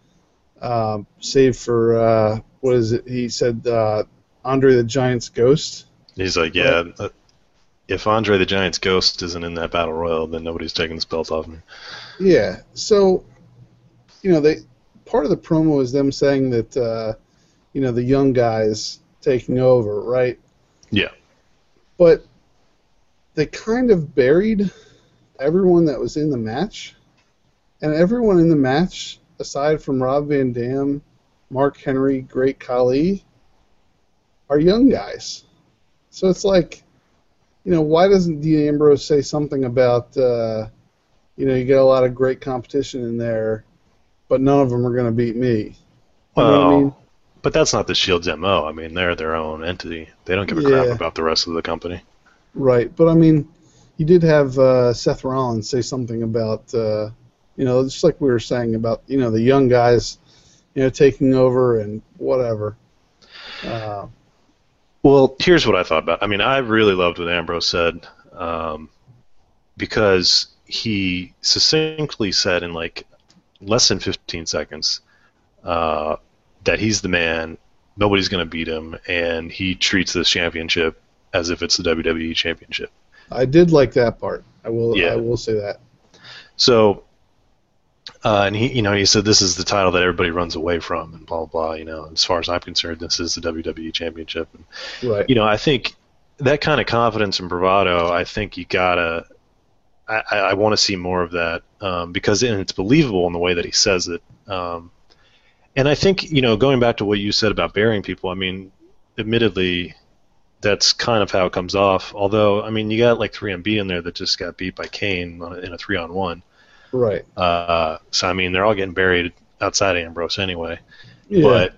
um, save for, uh, what is it? He said, uh, Andre the Giant's ghost. He's like, yeah, uh, if Andre the Giant's ghost isn't in that battle royal, then nobody's taking this belt off me. Yeah. So, you know, they part of the promo is them saying that, uh, you know, the young guys taking over, right? Yeah. But they kind of buried everyone that was in the match, and everyone in the match, aside from Rob Van Dam, Mark Henry, Great Khali, are young guys. So it's like, you know, why doesn't Dean Ambrose say something about, uh, you know, you get a lot of great competition in there, but none of them are going to beat me. Well, I mean? but that's not the Shield's mo. I mean, they're their own entity. They don't give a crap about the rest of the company. Right, but I mean, you did have uh, Seth Rollins say something about, uh, you know, just like we were saying about, you know, the young guys, you know, taking over and whatever. Uh, Well, here's what I thought about. I mean, I really loved what Ambrose said um, because he succinctly said in like less than 15 seconds uh, that he's the man, nobody's going to beat him, and he treats this championship as if it's the WWE championship. I did like that part. I will. Yeah. I will say that. So, uh, and he, you know, he said this is the title that everybody runs away from, and blah blah blah. You know, as far as I'm concerned, this is the WWE Championship. And, Right. you know, I think that kind of confidence and bravado. I think you gotta. I, I, want to see more of that um, because and it's believable in the way that he says it. Um, and I think you know, going back to what you said about burying people. I mean, admittedly, that's kind of how it comes off. Although, I mean, you got like 3MB in there that just got beat by Kane on a, in a three-on-one. Right. Uh, so I mean, they're all getting buried outside Ambrose anyway. Yeah. But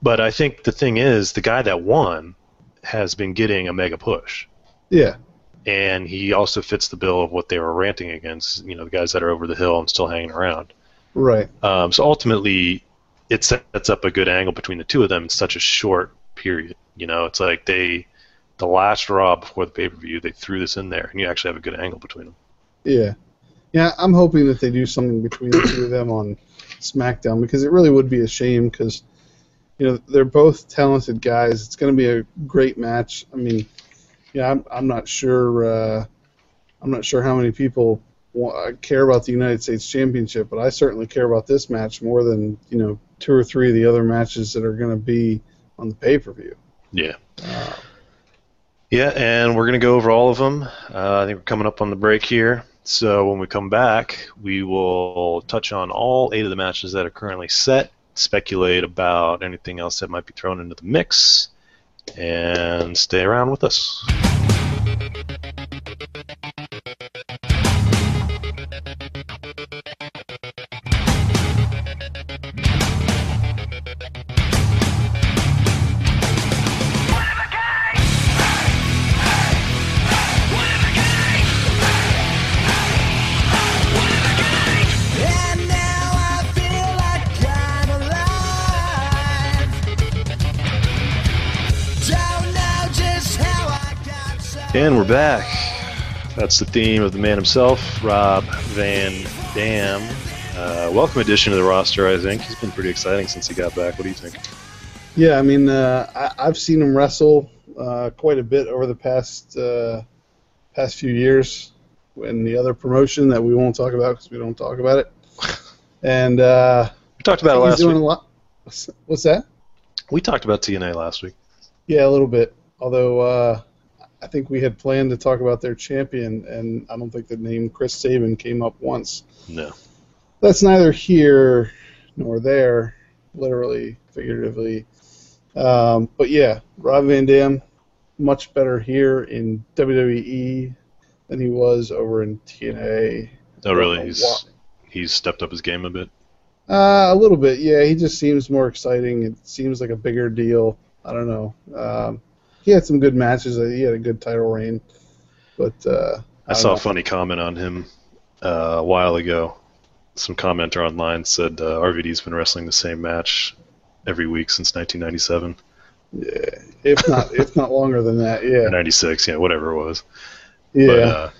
but I think the thing is, the guy that won has been getting a mega push, Yeah. And he also fits the bill of what they were ranting against. You know, the guys that are over the hill and still hanging around. Right. Um, so ultimately, it sets up a good angle between the two of them in such a short period. You know, it's like they the last Raw before the pay per view, they threw this in there, and you actually have a good angle between them. Yeah. Yeah. I'm hoping that they do something between the two of them on SmackDown because it really would be a shame because, you know, they're both talented guys. It's going to be a great match. I mean, yeah, I'm, I'm not sure. Uh, I'm not sure how many people want, care about the United States Championship, but I certainly care about this match more than you know two or three of the other matches that are going to be on the pay per view. Yeah. Uh, yeah, and we're going to go over all of them. Uh, I think we're coming up on the break here. So when we come back, we will touch on all eight of the matches that are currently set, speculate about anything else that might be thrown into the mix, and stay around with us. And we're back. That's the theme of the man himself, Rob Van Dam. Uh, welcome addition to the roster, I think. He's been pretty exciting since he got back. What do you think? Yeah, I mean, uh, I, have seen him wrestle uh, quite a bit over the past uh, past few years in the other promotion that we won't talk about because we don't talk about it. And uh, we talked about it last week. Lot... What's that? We talked about TNA last week. Yeah, a little bit. Although uh, I think we had planned to talk about their champion, and I don't think the name Chris Sabin came up once. No. That's neither here nor there, literally, figuratively. Um, but yeah, Rob Van Dam, much better here in WWE than he was over in TNA. Oh, really? He's he's stepped up his game a bit. Uh, a little bit, yeah. He just seems more exciting. It seems like a bigger deal. I don't know. Um, he had some good matches. He had a good title reign, but uh, I, I saw know. a funny comment on him uh, a while ago. Some commenter online said uh, RVD's been wrestling the same match every week since 1997. Yeah, if not if not longer than that. Yeah, 96. Yeah, whatever it was. Yeah.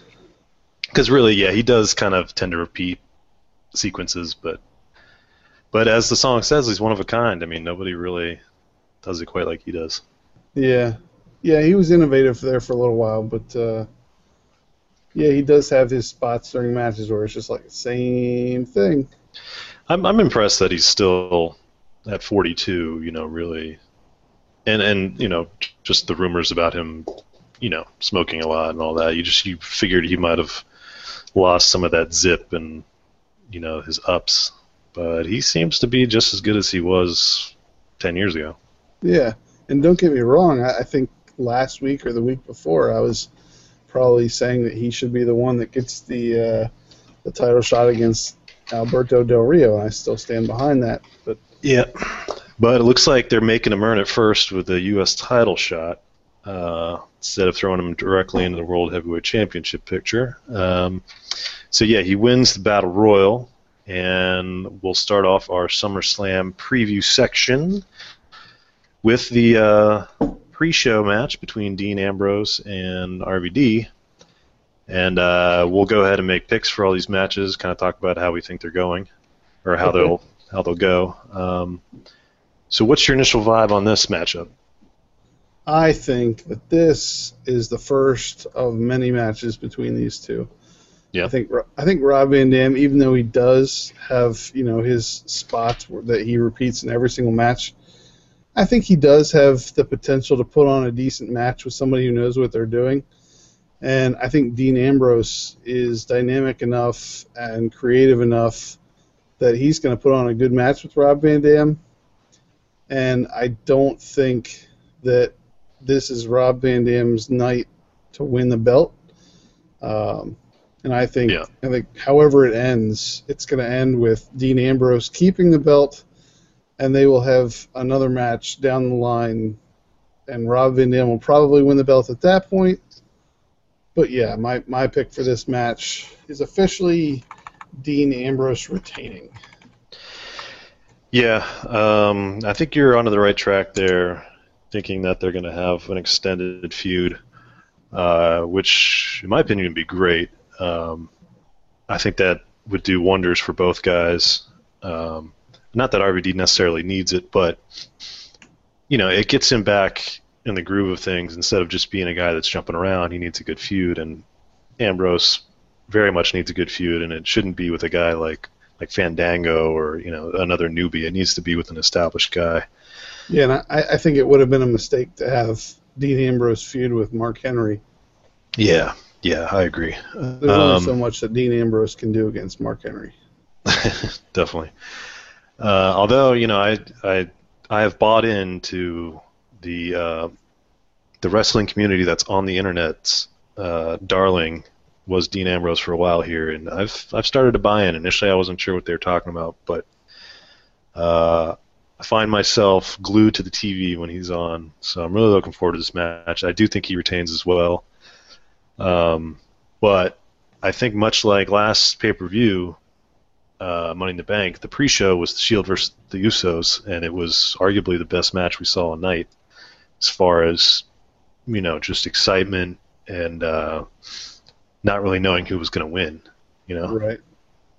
Because uh, really, yeah, he does kind of tend to repeat sequences, but but as the song says, he's one of a kind. I mean, nobody really does it quite like he does. Yeah, yeah, he was innovative there for a little while, but uh, yeah, he does have his spots during matches where it's just like the same thing. I'm I'm impressed that he's still at 42. You know, really, and and you know, just the rumors about him, you know, smoking a lot and all that. You just you figured he might have lost some of that zip and you know his ups, but he seems to be just as good as he was 10 years ago. Yeah, and don't get me wrong, I, I think last week or the week before, I was probably saying that he should be the one that gets the uh, the title shot against Alberto Del Rio, and I still stand behind that. But yeah, but it looks like they're making him earn it first with the U.S. title shot uh, instead of throwing him directly into the World Heavyweight Championship picture. Um, so yeah, he wins the Battle Royal, and we'll start off our SummerSlam preview section with the uh, pre-show match between Dean Ambrose and RVD, and uh, we'll go ahead and make picks for all these matches. Kind of talk about how we think they're going, or how they'll how they'll go. Um, so, what's your initial vibe on this matchup? I think that this is the first of many matches between these two. Yeah. I think I think Rob Van Dam, even though he does have you know his spots that he repeats in every single match, I think he does have the potential to put on a decent match with somebody who knows what they're doing. And I think Dean Ambrose is dynamic enough and creative enough that he's going to put on a good match with Rob Van Dam. And I don't think that this is Rob Van Dam's night to win the belt. Um, and I think, yeah. I think, however it ends, it's going to end with Dean Ambrose keeping the belt and they will have another match down the line, and Rob Van Dam will probably win the belt at that point. But yeah, my, my pick for this match is officially Dean Ambrose retaining. Yeah, um, I think you're onto the right track there, thinking that they're going to have an extended feud, uh, which, in my opinion, would be great. Um, I think that would do wonders for both guys. Um, not that RVD necessarily needs it, but you know, it gets him back in the groove of things instead of just being a guy that's jumping around. He needs a good feud, and Ambrose very much needs a good feud, and it shouldn't be with a guy like like Fandango or you know another newbie. It needs to be with an established guy. Yeah, and I, I think it would have been a mistake to have Dean Ambrose feud with Mark Henry. Yeah, yeah, I agree. There's only so um, much that Dean Ambrose can do against Mark Henry. Definitely. Uh, although you know, I I I have bought into the uh, the wrestling community that's on the internet's uh, darling was Dean Ambrose for a while here, and I've I've started to buy in. Initially, I wasn't sure what they were talking about, but uh, I find myself glued to the TV when he's on. So I'm really looking forward to this match. I do think he retains as well, um, but I think much like last pay per view, uh, Money in the Bank, the pre-show was the Shield versus the Usos, and it was arguably the best match we saw all night, as far as you know, just excitement and uh, not really knowing who was going to win. You know, Right.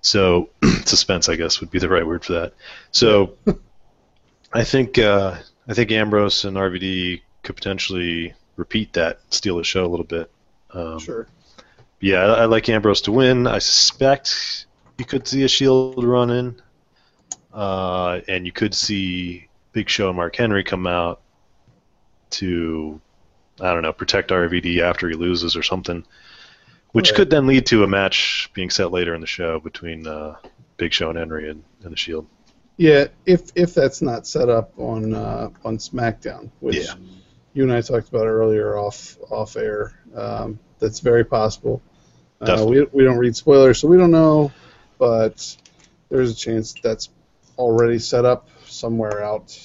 so suspense, I guess, would be the right word for that. So I think uh, I think Ambrose and RVD could potentially repeat that, steal the show a little bit. Um, Sure. yeah, I, I like Ambrose to win. I suspect you could see a Shield run in, uh, and you could see Big Show and Mark Henry come out to, I don't know, protect RVD after he loses or something, which Right. could then lead to a match being set later in the show between uh, Big Show and Henry and, and the Shield. Yeah, if if that's not set up on uh, on SmackDown, which Yeah. you and I talked about earlier off off air, um, that's very possible. Uh, we we don't read spoilers, so we don't know, but there's a chance that's already set up somewhere out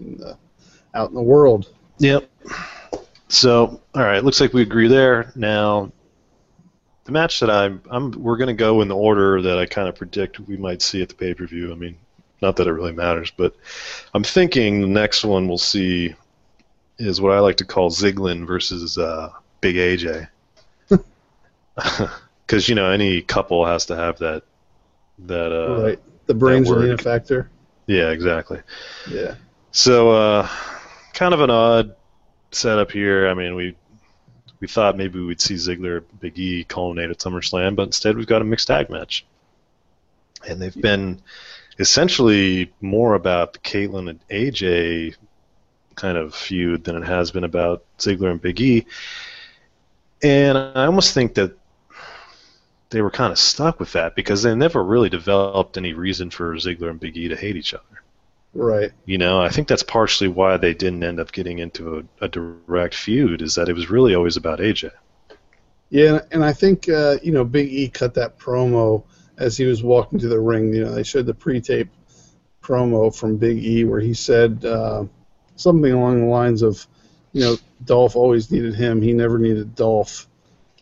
in the out in the world. Yep. So, all right, looks like we agree there. Now, the match that I'm, I'm we're going to go in the order that I kind of predict we might see at the pay per view. I mean, not that it really matters, but I'm thinking the next one we'll see is what I like to call Ziglin versus uh, Big AJ. Because you know any couple has to have that that uh, right, the Brangelina work. factor. yeah exactly. Yeah, So, uh, kind of an odd setup here. I mean, we we thought maybe we'd see Ziggler, Big E culminate at SummerSlam, but instead we've got a mixed tag match, and they've been essentially more about the Kaitlyn and AJ kind of feud than it has been about Ziggler and Big E. And I almost think that they were kind of stuck with that because they never really developed any reason for Ziggler and Big E to hate each other. right. You know, I think that's partially why they didn't end up getting into a, a direct feud, is that it was really always about AJ. Yeah, and I think uh, you know Big E cut that promo as he was walking to the ring. You know, they showed the pre-tape promo from Big E where he said uh, something along the lines of, you know, Dolph always needed him. He never needed Dolph.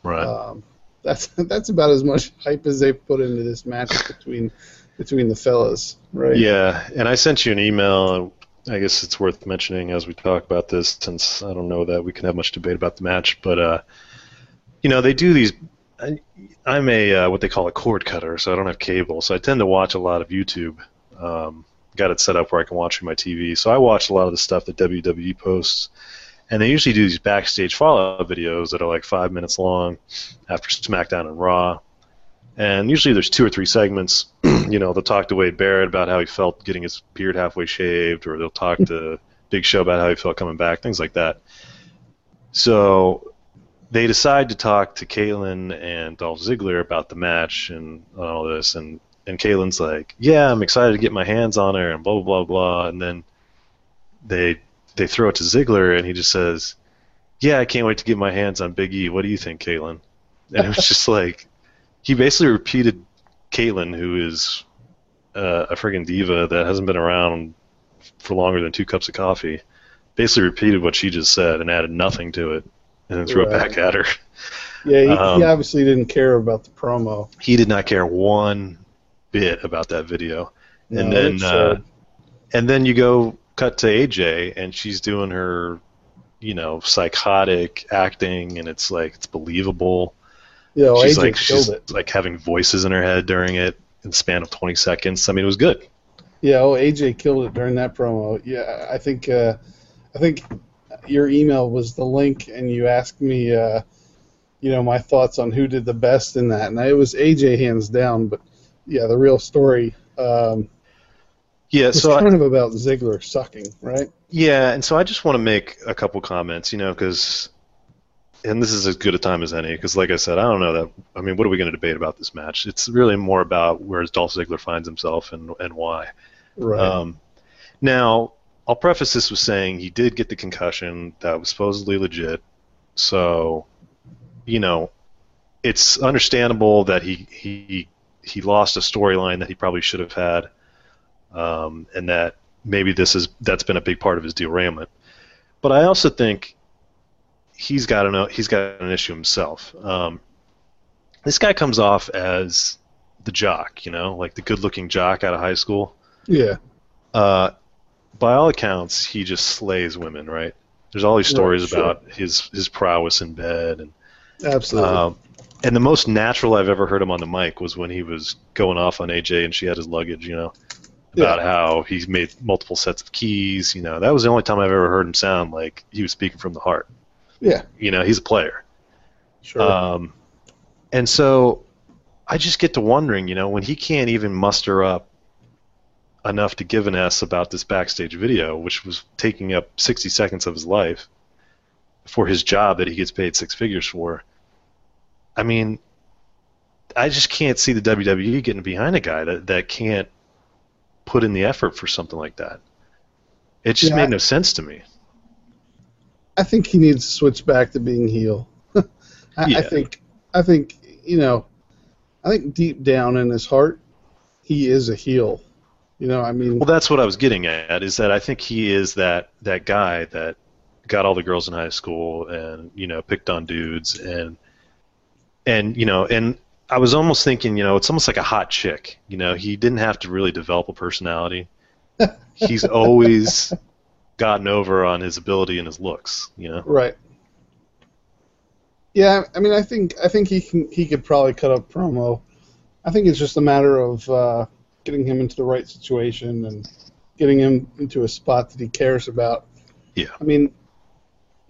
Right. Um, that's that's about as much hype as they put into this match between between the fellas, right? Yeah, and I sent you an email. I guess it's worth mentioning as we talk about this, since I don't know that we can have much debate about the match. But uh, you know, they do these. I, I'm a uh, what they call a cord cutter, so I don't have cable, so I tend to watch a lot of YouTube. Um, got it set up where I can watch through my TV, so I watch a lot of the stuff that WWE posts, and they usually do these backstage follow-up videos that are like five minutes long after SmackDown and Raw. And usually there's two or three segments. you know, they'll talk to Wade Barrett about how he felt getting his beard halfway shaved, or they'll talk to Big Show about how he felt coming back, things like that. So they decide to talk to Kaitlyn and Dolph Ziggler about the match and all this, and and Kaitlyn's like, "Yeah, I'm excited to get my hands on her," and blah blah blah blah, and then they they throw it to Ziggler, and he just says, "Yeah, I can't wait to get my hands on Big E. What do you think, Kaitlyn?" And it was just like he basically repeated Kaitlyn, who is uh, a friggin' diva that hasn't been around for longer than two cups of coffee. Basically repeated what she just said and added nothing to it, and then threw it back at her. Yeah, he, Um, he obviously didn't care about the promo. He did not care one bit about that video. and then uh, and then you go cut to AJ and she's doing her you know psychotic acting and it's like it's believable yeah, well, she's AJ like she's it. like having voices in her head during it in the span of 20 seconds i mean it was good Yeah, oh, AJ killed it during that promo. Yeah, I think uh, I think your email was the link, and you asked me, uh, you know, my thoughts on who did the best in that, and it was AJ hands down. But yeah, the real story. Um, Yeah, was so I, kind of about Ziggler sucking, right? Yeah, and so I just want to make a couple comments, you know, because, and this is as good a time as any, because like I said, I don't know that. I mean, what are we going to debate about this match? It's really more about where Dolph Ziggler finds himself and and why. Right. Um, now, I'll preface this with saying he did get the concussion that was supposedly legit, so, you know, it's understandable that he he he lost a storyline that he probably should have had, um, and that maybe this is that's been a big part of his derailment. But I also think he's got an he's got an issue himself. Um, this guy comes off as the jock, you know, like the good-looking jock out of high school. yeah. Uh, by all accounts, he just slays women, right? There's all these stories Right, sure. about his his prowess in bed, and Absolutely. um, and the most natural I've ever heard him on the mic was when he was going off on AJ and she had his luggage, you know, about how he's made multiple sets of keys. You know, that was the only time I've ever heard him sound like he was speaking from the heart. yeah. You know, he's a player. Sure. Um, and so I just get to wondering, you know, when he can't even muster up enough to give an S about this backstage video, which was taking up 60 seconds of his life for his job that he gets paid six figures for. I mean, I just can't see the WWE getting behind a guy that, that can't put in the effort for something like that. It just Yeah, made no sense to me. I think he needs to switch back to being heel. I, Yeah. I think I think you know, I think deep down in his heart, he is a heel. You know, I mean, Well, that's what I was getting at. Is that I think he is that that guy that got all the girls in high school and you know picked on dudes and and you know and I was almost thinking you know it's almost like a hot chick. You know he didn't have to really develop a personality. He's always gotten over on his ability and his looks. You know. right. Yeah, I mean, I think I think he can he could probably cut up promo. I think it's just a matter of uh, getting him into the right situation and getting him into a spot that he cares about. Yeah. I mean,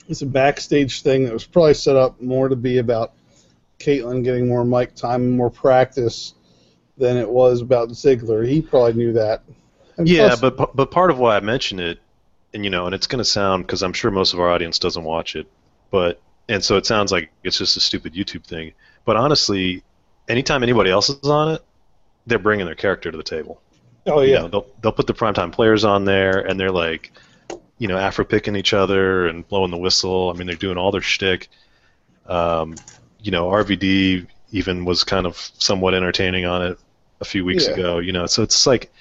it's a backstage thing that was probably set up more to be about Kaitlyn getting more mic time and more practice than it was about Ziggler. He probably knew that. And Yeah, plus- but but part of why I mention it, and you know, and it's going to sound because I'm sure most of our audience doesn't watch it, but and so it sounds like it's just a stupid YouTube thing. But honestly, anytime anybody else is on it, they're bringing their character to the table. oh You yeah, know, they'll they'll put the primetime players on there, and they're like, you know, Afro picking each other and blowing the whistle. I mean, they're doing all their shtick. Um, you know, RVD even was kind of somewhat entertaining on it a few weeks Yeah. ago. You know, so it's like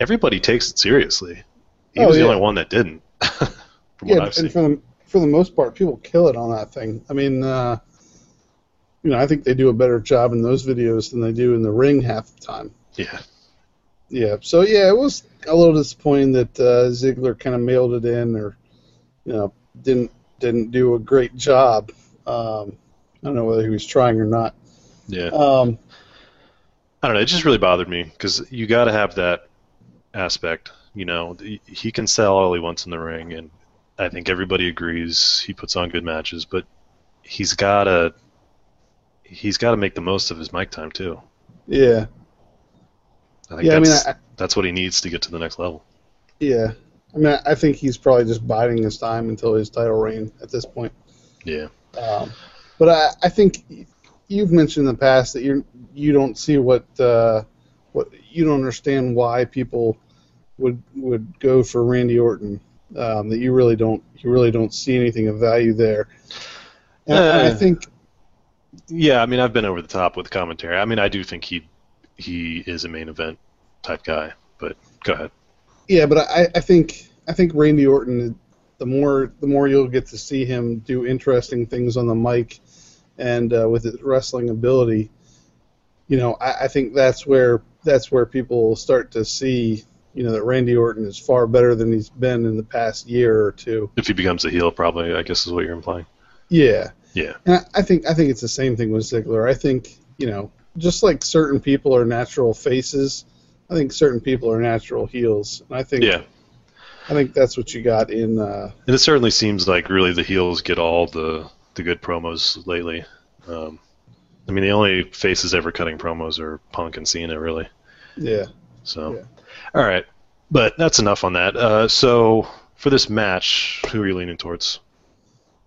everybody takes it seriously. He Oh, was the only one that didn't, from yeah, what I've and seen. for the for the most part, people kill it on that thing. I mean, uh, you know, I think they do a better job in those videos than they do in the ring half the time. Yeah, Yeah, so yeah, it was a little disappointing that uh, Ziggler kind of mailed it in, or you know, didn't didn't do a great job. Um, I don't know whether he was trying or not. yeah. Um, I don't know. It just really bothered me because you got to have that aspect. You know, He- can sell all he wants in the ring, and I think everybody agrees he puts on good matches. But he's got to he's got to make the most of his mic time too. yeah, I think Yeah, I mean, that's I- that's what he needs to get to the next level. yeah. I mean, I think he's probably just biding his time until his title reign at this point. Yeah. Um, but I, I think you've mentioned in the past that you you don't see what uh, what you don't understand why people would would go for Randy Orton. Um, that you really don't you really don't see anything of value there. And I Uh. think Yeah, I mean, I've been over the top with commentary. I mean, I do think he he is a main event type guy. But go ahead. yeah, but I, I think I think Randy Orton. The more the more you'll get to see him do interesting things on the mic, and uh, with his wrestling ability, you know, I, I think that's where that's where people will start to see, you know, that Randy Orton is far better than he's been in the past year or two. If he becomes a heel, probably I guess is what you're implying. Yeah, Yeah. and I, I think I think it's the same thing with Ziggler. I think you know, just like certain people are natural faces, I think certain people are natural heels. And I think Yeah. I think that's what you got in. Uh, And it certainly seems like really the heels get all the the good promos lately. Um, I mean, the only faces ever cutting promos are Punk and Cena, really. yeah. So, Yeah. all right, but that's enough on that. Uh, so for this match, who are you leaning towards?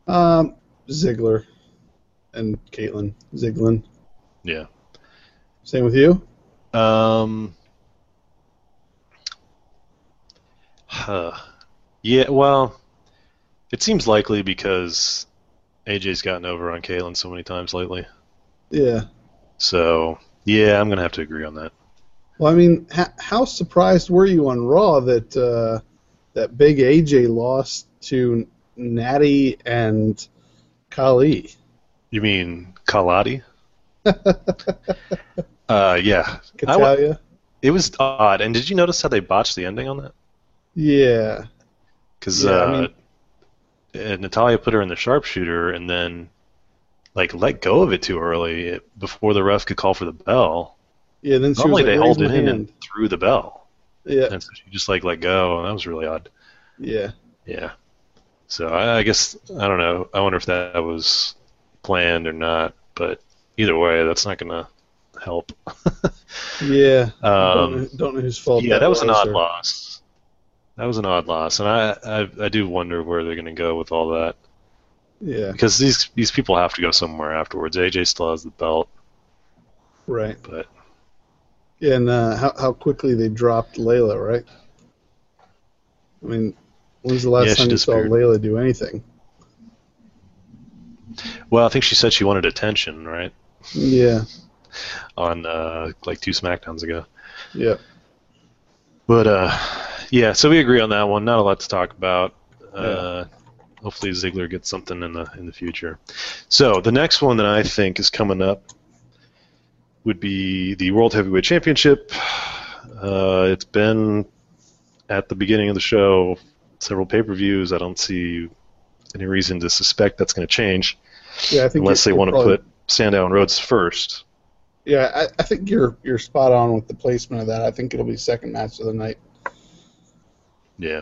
Um, Ziggler and Kaitlyn Ziggler. Yeah. Same with you. Um. Huh. Yeah. Well, it seems likely because AJ's gotten over on Kalen so many times lately. Yeah. So yeah, I'm gonna have to agree on that. Well, I mean, h- how surprised were you on Raw that uh, that big AJ lost to Natty and Kali? You mean Kaladi? uh, yeah. I it was odd. And did you notice how they botched the ending on that? Yeah. Because Yeah, I uh, uh, Natalya put her in the sharpshooter and then like let go of it too early before the ref could call for the bell. Yeah. Then Normally like, they "Raise hold it in hand." and threw the bell, Yeah. and so she just like let go, and that was really odd. Yeah. Yeah. So I, I guess I don't know. I wonder if that was planned or not. But either way, that's not gonna help. Yeah. don't, know, um, don't know whose fault. yeah, that was an odd or- loss. That was an odd loss, and I, I I do wonder where they're gonna go with all that Yeah. because these these people have to go somewhere afterwards. AJ still has the belt, Right. but Yeah, and uh, how how quickly they dropped Layla, right? I mean, when's the last Yeah, she time you saw. Layla do anything? well, I think she said she wanted attention, right? Yeah. On uh, like two Smackdowns ago. Yeah. But uh, yeah, so we agree on that one. Not a lot to talk about. Uh, hopefully Ziggler gets something in the in the future. So the next one that I think is coming up would be the World Heavyweight Championship. Uh, it's been at the beginning of the show several pay-per-views. I don't see any reason to suspect that's going to change Yeah, I think unless they want to put Sandow and Rhodes first. Yeah, I, I think you're you're spot on with the placement of that. I think it'll be second match of the night. Yeah.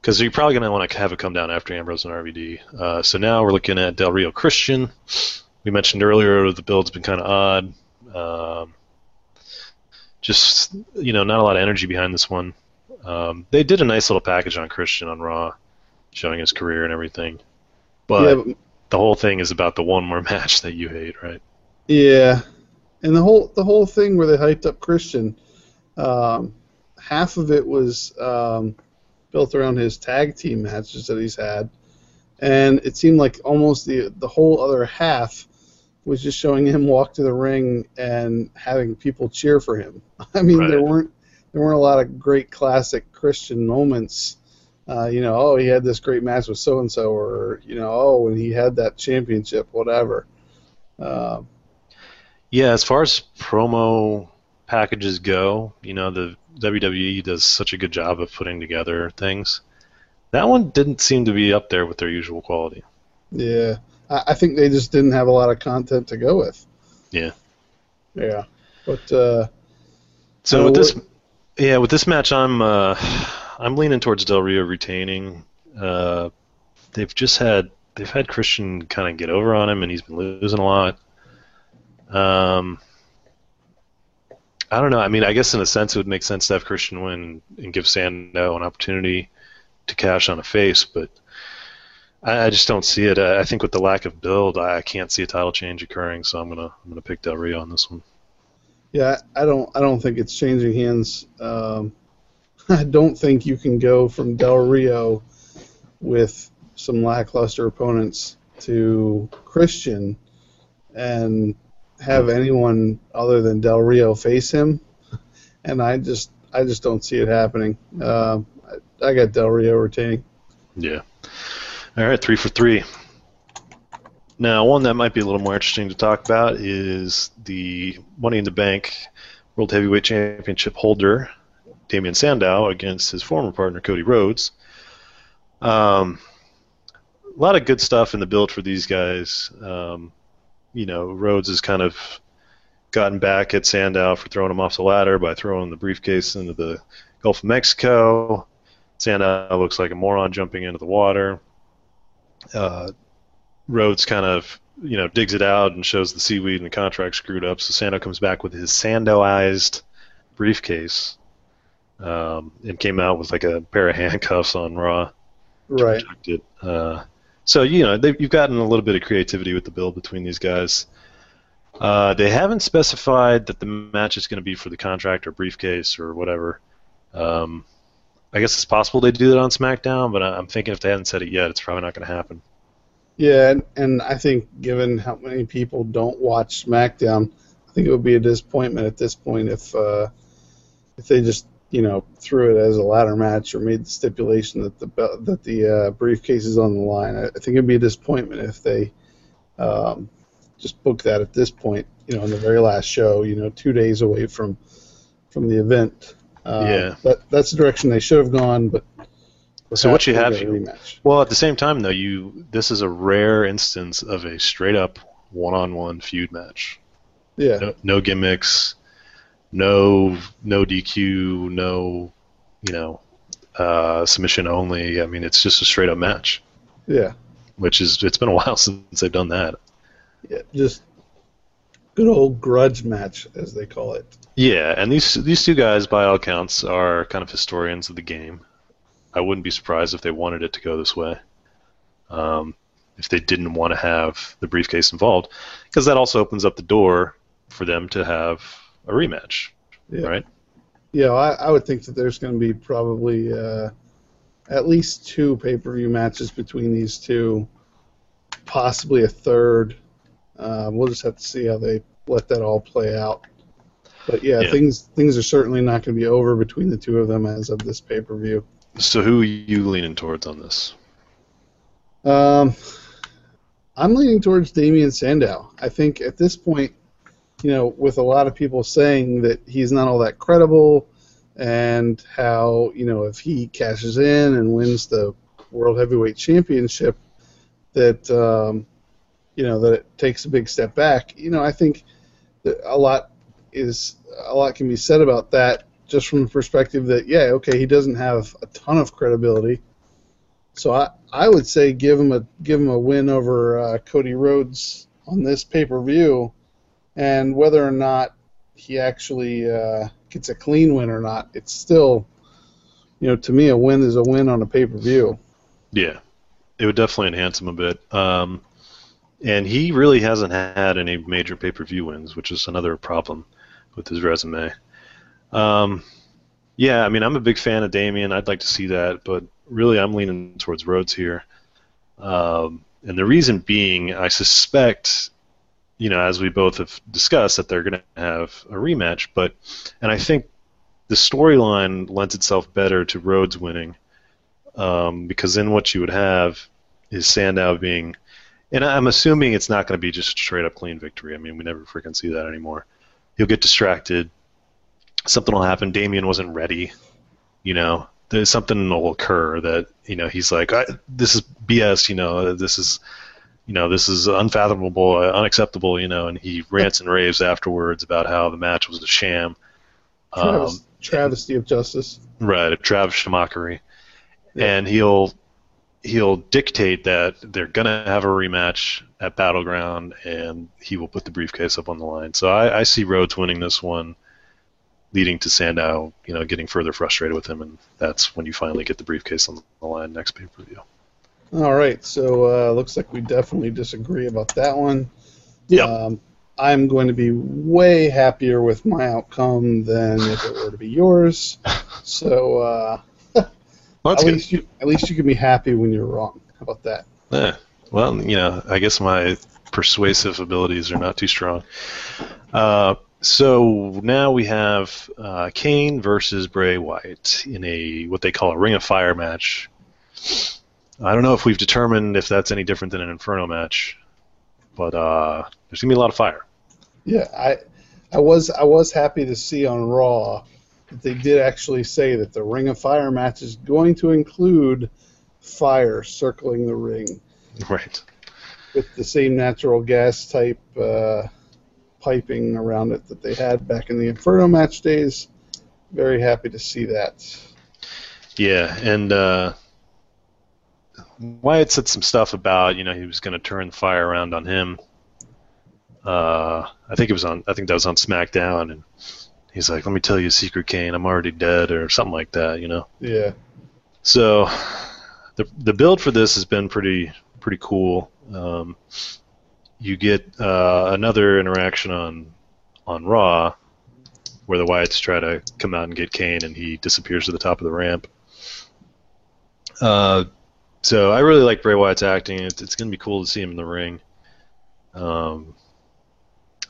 Because you're probably going to want to have it come down after Ambrose and RVD. Uh, so now we're looking at Del Rio Christian. We mentioned earlier the build's been kind of odd. Um, just, you know, not a lot of energy behind this one. Um, they did a nice little package on Christian on Raw, showing his career and everything. But yeah, but, the whole thing is about the one more match that you hate, right? yeah, and the whole the whole thing where they hyped up Christian, um, half of it was um, built around his tag team matches that he's had, and it seemed like almost the the whole other half was just showing him walk to the ring and having people cheer for him. I mean, there weren't there weren't a lot of great classic Christian moments. Uh, you know, oh, he had this great match with so and so, or you know, oh, when he had that championship, whatever. Uh, Yeah, as far as promo packages go, you know, the WWE does such a good job of putting together things. That one didn't seem to be up there with their usual quality. yeah, I, I think they just didn't have a lot of content to go with. Yeah. Yeah, but uh, So with this, yeah, with this match, I'm uh, I'm leaning towards Del Rio retaining. Uh, they've just had they've had Christian kind of get over on him, and he's been losing a lot. Um, I don't know. I mean, I guess in a sense, it would make sense to have Christian win and give Sandow an opportunity to cash on a face, but I, I just don't see it. I, I think with the lack of build, I, I can't see a title change occurring. So I'm gonna I'm gonna pick Del Rio on this one. yeah, I don't I don't think it's changing hands. Um, I don't think you can go from Del Rio with some lackluster opponents to Christian and have anyone other than Del Rio face him, and I just I just don't see it happening. Um I, I got Del Rio retaining. Yeah. All right, three for three. Now, one that might be a little more interesting to talk about is the Money in the Bank World Heavyweight Championship holder, Damien Sandow, against his former partner, Cody Rhodes. Um, a lot of good stuff in the build for these guys. Um, you know, Rhodes has kind of gotten back at Sandow for throwing him off the ladder by throwing the briefcase into the Gulf of Mexico. Sandow looks like a moron jumping into the water. Uh, Rhodes kind of you know digs it out and shows the seaweed and the contract screwed up. So Sandow comes back with his Sandoized briefcase um, and came out with like a pair of handcuffs on Raw. Right. Uh, so you know you've gotten a little bit of creativity with the build between these guys. Uh, they haven't specified that the match is going to be for the contract or briefcase or whatever. Um, I guess it's possible they do that on SmackDown, but I'm thinking if they haven't said it yet, it's probably not going to happen. Yeah, and, and I think given how many people don't watch SmackDown, I think it would be a disappointment at this point if uh, if they just you know threw it as a ladder match or made the stipulation that the that the uh, briefcase is on the line. I, I think it'd be a disappointment if they um, just book that at this point. You know, in the very last show. You know, two days away from from the event. Uh, yeah. That that's the direction they should have gone, but. So what you have here? Well, at the same time, though, you this is a rare instance of a straight up one-on-one feud match. Yeah. No, no gimmicks, no no DQ, no you know uh, submission only. I mean, it's just a straight up match. Yeah. Which is it's been a while since they've done that. Yeah, just good old grudge match, as they call it. Yeah, and these these two guys, by all accounts, are kind of historians of the game. I wouldn't be surprised if they wanted it to go this way. Um, if they didn't want to have the briefcase involved, because that also opens up the door for them to have a rematch, yeah. right? Yeah, I, I, would think that there's going to be probably uh, at least two pay-per-view matches between these two, possibly a third. Uh, we'll just have to see how they let that all play out. But yeah, yeah. things things are certainly not going to be over between the two of them as of this pay-per-view. So who are you leaning towards on this? Um, I'm leaning towards Damien Sandow. I think at this point, you know, with a lot of people saying that he's not all that credible, and how you know if he cashes in and wins the World Heavyweight Championship, that um, you know that it takes a big step back. You know, I think that a lot is a lot can be said about that just from the perspective that yeah, okay, he doesn't have a ton of credibility. So I, I would say give him a give him a win over uh, Cody Rhodes on this pay per view, and whether or not he actually uh, gets a clean win or not, it's still, you know, to me a win is a win on a pay per view. Yeah, it would definitely enhance him a bit. Um, and he really hasn't had any major pay per view wins, which is another problem with his resume. Um, yeah, I mean, I'm a big fan of Damien. I'd like to see that, but really, I'm leaning towards Rhodes here. Um, and the reason being, I suspect, you know, as we both have discussed, that they're going to have a rematch. But, and I think the storyline lends itself better to Rhodes winning, um, because then what you would have is Sandow being, and I'm assuming it's not going to be just a straight up clean victory. I mean, we never freaking see that anymore. He'll get distracted something will happen. Damien wasn't ready. You know, there's something will occur that you know he's like, this is BS. You know, this is you know this is unfathomable, uh, unacceptable. You know, and he rants and raves afterwards about how the match was a sham. Um, travesty of justice. Right, a travesty mockery, yeah. and he'll he'll dictate that they're gonna have a rematch at Battleground, and he will put the briefcase up on the line. So I, I see Rhodes winning this one leading to Sandow, you know, getting further frustrated with him, and that's when you finally get the briefcase on the line next pay per view. All right, so uh, looks like we definitely disagree about that one. Yeah. Um, I'm going to be way happier with my outcome than if it were to be yours. So uh, well, at good. least you at least you can be happy when you're wrong. How about that? Yeah. Well, you know, I guess my persuasive abilities are not too strong. Uh, so now we have uh, Kane versus Bray Wyatt in a what they call a Ring of Fire match. I don't know if we've determined if that's any different than an Inferno match, but uh, there's gonna be a lot of fire. Yeah, I, I was I was happy to see on Raw that they did actually say that the Ring of Fire match is going to include fire circling the ring. Right. With the same natural gas type. Uh, piping around it that they had back in the Inferno match days. Very happy to see that. Yeah, and uh, Wyatt said some stuff about you know he was going to turn the fire around on him. Uh, I think it was on. I think that was on SmackDown, and he's like, "Let me tell you a secret, Kane. I'm already dead," or something like that. You know. Yeah. So, the the build for this has been pretty pretty cool. Um, you get uh, another interaction on on Raw where the Wyatts try to come out and get Kane, and he disappears to the top of the ramp. Uh, so I really like Bray Wyatt's acting. It's, it's going to be cool to see him in the ring. Um,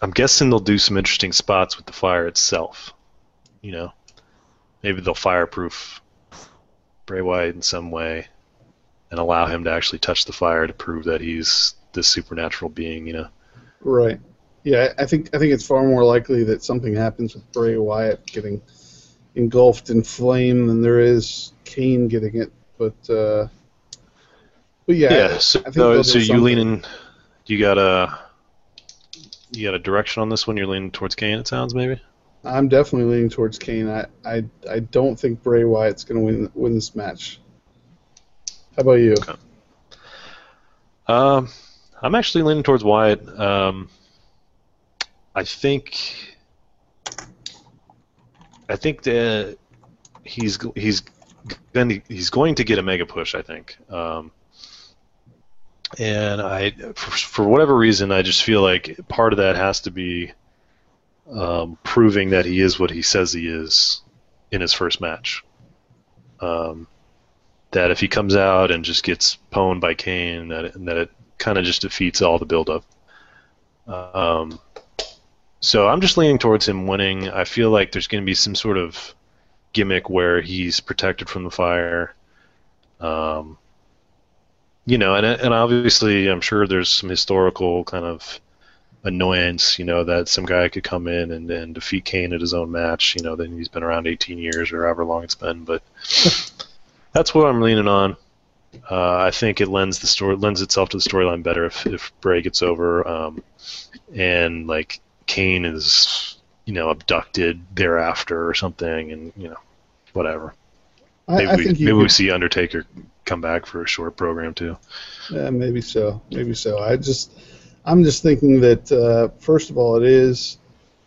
I'm guessing they'll do some interesting spots with the fire itself. You know, maybe they'll fireproof Bray Wyatt in some way and allow him to actually touch the fire to prove that he's this supernatural being. You know. Right. Yeah, I think I think it's far more likely that something happens with Bray Wyatt getting engulfed in flame than there is Kane getting it. But uh, but yeah, yeah. So, no, so you leaning? You got a you got a direction on this one? You're leaning towards Kane. It sounds maybe. I'm definitely leaning towards Kane. I I, I don't think Bray Wyatt's going to win win this match. How about you? Okay. Um, I'm actually leaning towards Wyatt. Um, I think I think that he's he's going he's going to get a mega push. I think, um, and I for, for, whatever reason I just feel like part of that has to be um, proving that he is what he says he is in his first match. Um, that if he comes out and just gets pwned by Kane, that it, that it kind of just defeats all the buildup. Um, so I'm just leaning towards him winning. I feel like there's going to be some sort of gimmick where he's protected from the fire. Um, you know, and and obviously I'm sure there's some historical kind of annoyance, you know, that some guy could come in and, and defeat Kane at his own match, you know, then he's been around 18 years or however long it's been, but that's what I'm leaning on. Uh, I think it lends the story lends itself to the storyline better if if Bray gets over, um, and like Kane is, you know, abducted thereafter or something, and you know, whatever. Maybe, I, I we, maybe could, we see Undertaker come back for a short program too. Yeah, maybe so. Maybe so. I just, I'm just thinking that uh, first of all, it is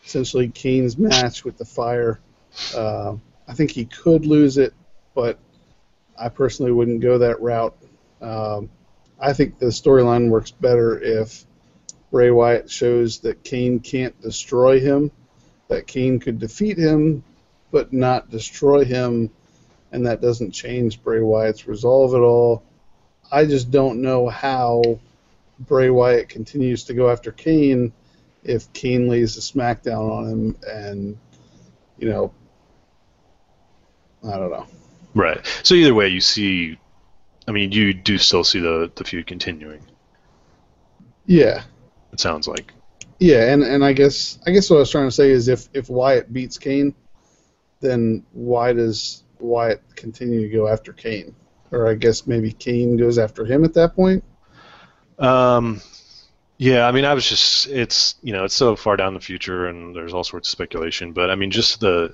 essentially Kane's match with the Fire. Uh, I think he could lose it, but I personally wouldn't go that route. Um, I think the storyline works better if Bray Wyatt shows that Kane can't destroy him, that Kane could defeat him, but not destroy him, and that doesn't change Bray Wyatt's resolve at all. I just don't know how Bray Wyatt continues to go after Kane if Kane lays a smackdown on him and, you know, I don't know. Right. So either way, you see, I mean, you do still see the the feud continuing. Yeah, it sounds like. Yeah, and, and I guess I guess what I was trying to say is if, if Wyatt beats Kane, then why does Wyatt continue to go after Kane? Or I guess maybe Kane goes after him at that point. Um, yeah, I mean, I was just it's you know it's so far down the future and there's all sorts of speculation, but I mean, just the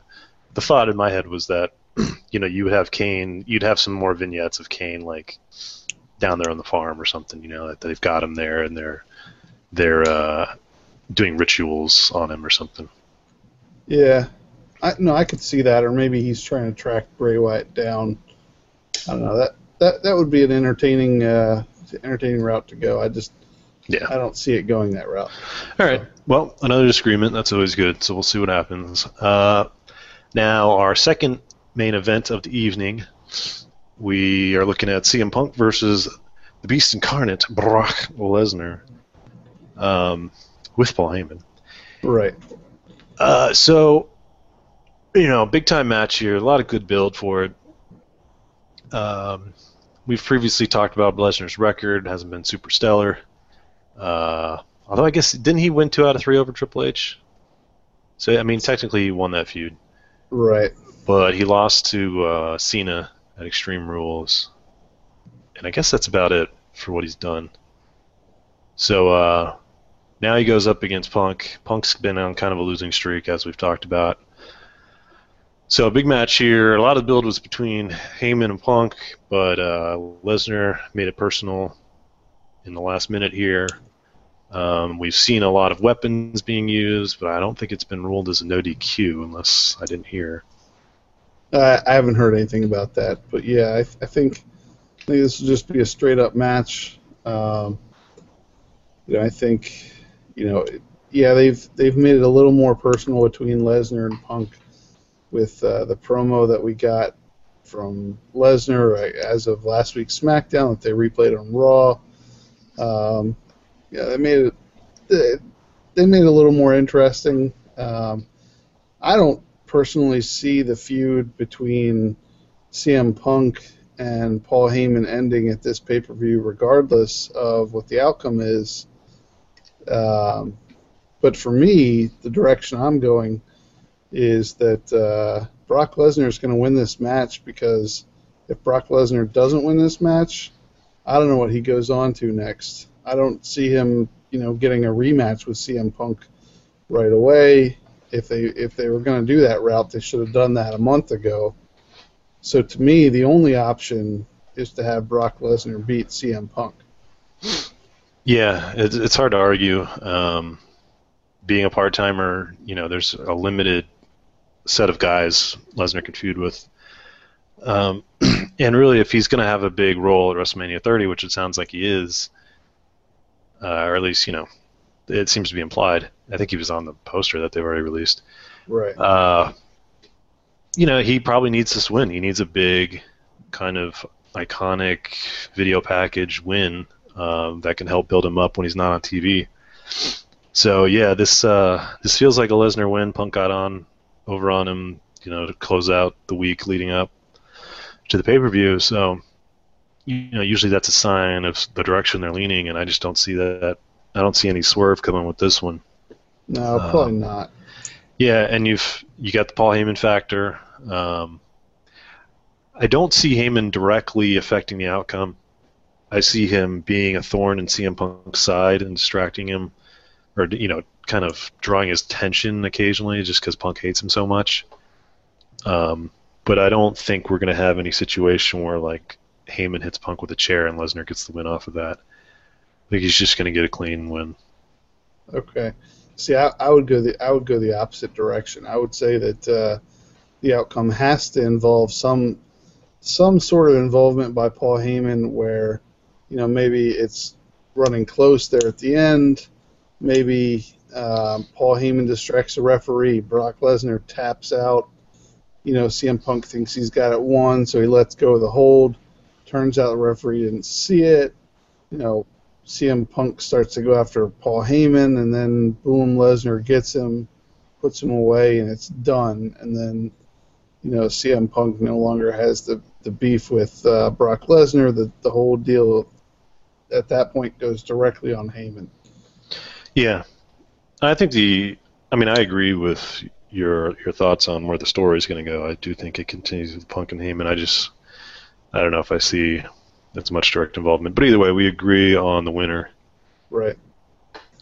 the thought in my head was that you know you would have Kane, you'd have some more vignettes of Kane like down there on the farm or something, you know, that they've got him there and they're they're uh, doing rituals on him or something. Yeah, I no, I could see that, or maybe he's trying to track Bray Wyatt down. I don't know that that that would be an entertaining uh, entertaining route to go. I just yeah, I don't see it going that route. All right, well, another disagreement. That's always good. So we'll see what happens. Uh, now our second main event of the evening, we are looking at CM Punk versus the Beast Incarnate, Brock Lesnar um, with Paul Heyman. Right. Uh, so, you know, big time match here. A lot of good build for it. Um, we've previously talked about Lesnar's record. hasn't been super stellar. Uh, although I guess didn't he win two out of three over Triple H? So I mean, technically he won that feud. Right. But he lost to uh, Cena at Extreme Rules, and I guess that's about it for what he's done. So uh, now he goes up against Punk. Punk's been on kind of a losing streak, as we've talked about. So a big match here. A lot of the build was between Heyman and Punk, but uh, Lesnar made it personal in the last minute here. Um, we've seen a lot of weapons being used, but I don't think it's been ruled as a no DQ unless I didn't hear. Uh, I haven't heard anything about that, but yeah, I, I think I think this will just be a straight up match. Um, you know, I think you know, yeah, they've they've made it a little more personal between Lesnar and Punk with uh, the promo that we got from Lesnar uh, as of last week's SmackDown that they replayed on Raw. Um, yeah, they made it. They, made it a little more interesting. Um, I don't personally see the feud between CM Punk and Paul Heyman ending at this pay per view, regardless of what the outcome is. Um, but for me, the direction I'm going is that uh, Brock Lesnar is going to win this match because if Brock Lesnar doesn't win this match, I don't know what he goes on to next. I don't see him, you know, getting a rematch with CM Punk right away. If they if they were going to do that route, they should have done that a month ago. So to me, the only option is to have Brock Lesnar beat CM Punk. Yeah, it's, hard to argue. Um, being a part timer, you know, there's a limited set of guys Lesnar could feud with. Um, and really, if he's going to have a big role at WrestleMania 30, which it sounds like he is, uh, or at least, you know, it seems to be implied. I think he was on the poster that they've already released. Right. Uh, you know, he probably needs this win. He needs a big, kind of iconic video package win um, that can help build him up when he's not on TV. So yeah, this uh, this feels like a Lesnar win. Punk got on over on him, you know, to close out the week leading up to the pay per view. So you know, usually that's a sign of the direction they're leaning, and I just don't see that. I don't see any swerve coming with this one. No, probably uh, not. Yeah, and you've you got the Paul Heyman factor. Um, I don't see Heyman directly affecting the outcome. I see him being a thorn in CM Punk's side and distracting him, or you know, kind of drawing his tension occasionally, just because Punk hates him so much. Um, but I don't think we're going to have any situation where like Heyman hits Punk with a chair and Lesnar gets the win off of that. I think he's just going to get a clean win. Okay. See, I, I, would go the I would go the opposite direction. I would say that uh, the outcome has to involve some some sort of involvement by Paul Heyman, where you know maybe it's running close there at the end. Maybe um, Paul Heyman distracts the referee. Brock Lesnar taps out. You know, CM Punk thinks he's got it won, so he lets go of the hold. Turns out the referee didn't see it. You know, CM Punk starts to go after Paul Heyman, and then boom, Lesnar gets him, puts him away, and it's done. And then, you know, CM Punk no longer has the, the beef with uh, Brock Lesnar. The, the whole deal at that point goes directly on Heyman. Yeah. I think the. I mean, I agree with your your thoughts on where the story is going to go. I do think it continues with Punk and Heyman. I just. I don't know if I see as much direct involvement. But either way, we agree on the winner. Right.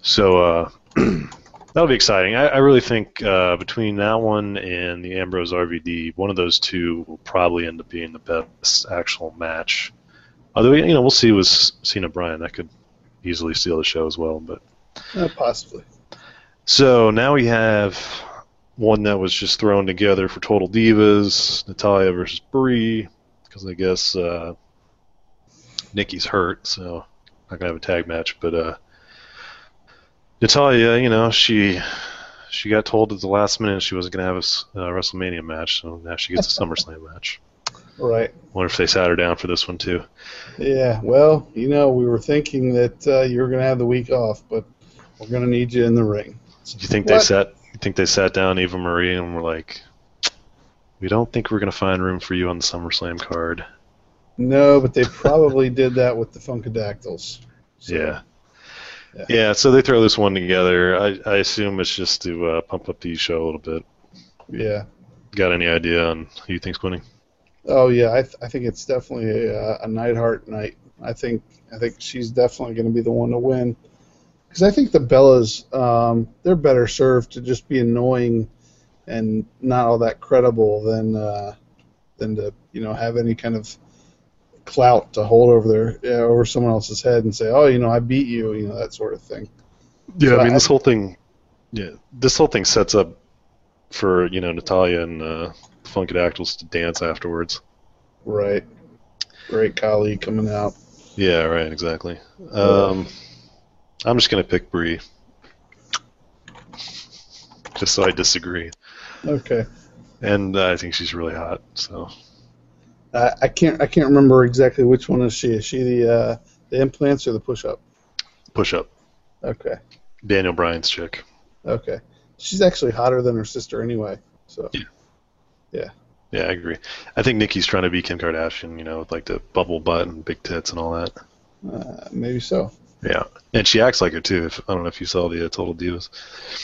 So uh, that'll be exciting. I, I really think uh, between that one and the Ambrose RVD, one of those two will probably end up being the best actual match. Although you know we'll see with Cena Bryan that could easily steal the show as well, but uh, possibly. So now we have one that was just thrown together for Total Divas, Natalya versus Brie, because I guess uh, Nikki's hurt, so not gonna have a tag match. But uh, Natalya, you know, she she got told at the last minute she wasn't gonna have a uh, WrestleMania match, so now she gets a SummerSlam match. Right. Wonder if they sat her down for this one too. Yeah. Well, you know, we were thinking that uh, you were gonna have the week off, but we're gonna need you in the ring. Do you think what? they sat? You think they sat down Eva Marie and were like, "We don't think we're gonna find room for you on the SummerSlam card." No, but they probably did that with the Funkadactyls. So, yeah. yeah. yeah. so they throw this one together. I, I assume it's just to uh, pump up the show a little bit. Yeah. Got any idea on who you think's winning? Oh yeah, I, th- I think it's definitely a, a Neidhart night. I think I think she's definitely going to be the one to win because I think the Bellas um, they're better served to just be annoying and not all that credible than uh, than to you know have any kind of clout to hold over their yeah, over someone else's head and say, oh, you know, I beat you, you know, that sort of thing. Yeah, So I mean, I- this whole thing, yeah, this whole thing sets up for you know Natalya and uh, the Funkadactyls to dance afterwards. Right. Great Khali coming out. Yeah, right, exactly. Um, I'm just gonna pick Brie, just so I disagree, Okay. and uh, I think she's really hot. So I, I can't I can't remember exactly which one is she. Is she the uh, the implants or the push up? push up, Okay. Daniel Bryan's chick. Okay. She's actually hotter than her sister anyway. So yeah. Yeah, I agree. I think Nikki's trying to be Kim Kardashian, you know, with like the bubble butt and big tits and all that. uh, maybe so. Yeah, and she acts like her too. If, I don't know if you saw the uh, Total Divas.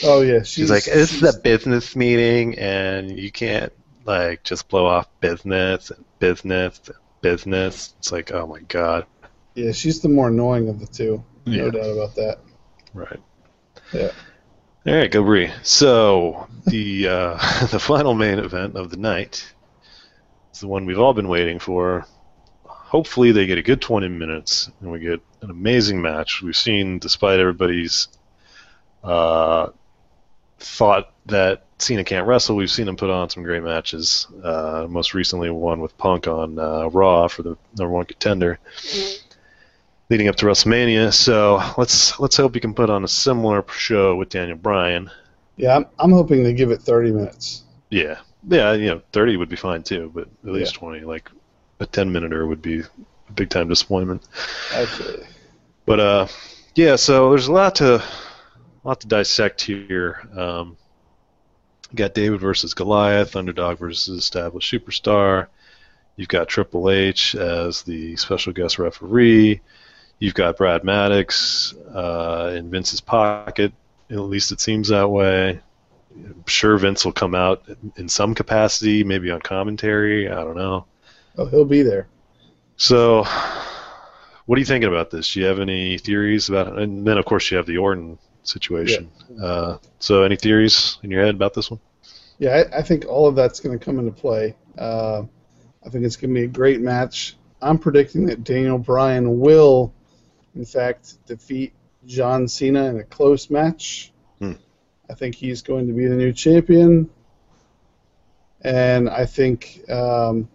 Oh yeah, she's, She's, like, this is a business meeting, and you can't like just blow off business and business and business. It's like, oh my god. yeah, she's the more annoying of the two. No Yeah. doubt about that. Right. Yeah. All right, go Brie. So the uh, the final main event of the night is the one we've all been waiting for. Hopefully, they get a good 20 minutes and we get an amazing match. We've seen, despite everybody's uh, thought that Cena can't wrestle, we've seen him put on some great matches. Uh, most recently, one with Punk on uh, Raw for the number one contender leading up to WrestleMania. So let's let's hope he can put on a similar show with Daniel Bryan. Yeah, I'm, I'm hoping they give it 30 minutes. Yeah, yeah, you know, thirty would be fine too, but at least twenty. Like a ten minuter would be a big time disappointment. Absolutely. But uh, yeah. So there's a lot to a lot to dissect here. Um, you got David versus Goliath, underdog versus established superstar. You've got Triple H as the special guest referee. You've got Brad Maddox uh, in Vince's pocket. At least it seems that way. I'm sure Vince will come out in some capacity, maybe on commentary. I don't know. Oh, he'll be there. So, what are you thinking about this? Do you have any theories about it? And then, of course, you have the Orton situation. Uh, so, any theories in your head about this one? Yeah, I, I think all of that's going to come into play. Uh, I think it's going to be a great match. I'm predicting that Daniel Bryan will, in fact, defeat John Cena in a close match. Hmm. I think he's going to be the new champion. And I think, um,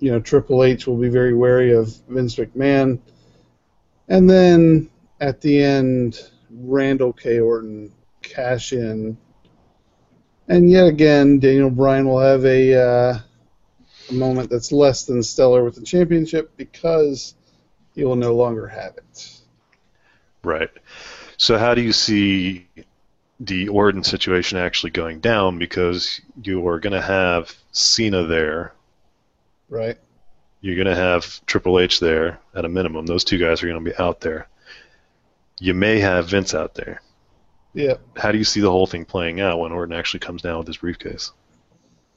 you know, Triple H will be very wary of Vince McMahon. And then at the end, Randall K. Orton cash in. And yet again, Daniel Bryan will have a, uh, a moment that's less than stellar with the championship because he will no longer have it. Right. So, how do you see the Orton situation actually going down? Because you are going to have Cena there. Right. You're going to have Triple H there at a minimum. Those two guys are going to be out there. You may have Vince out there. Yeah. How do you see the whole thing playing out when Orton actually comes down with his briefcase?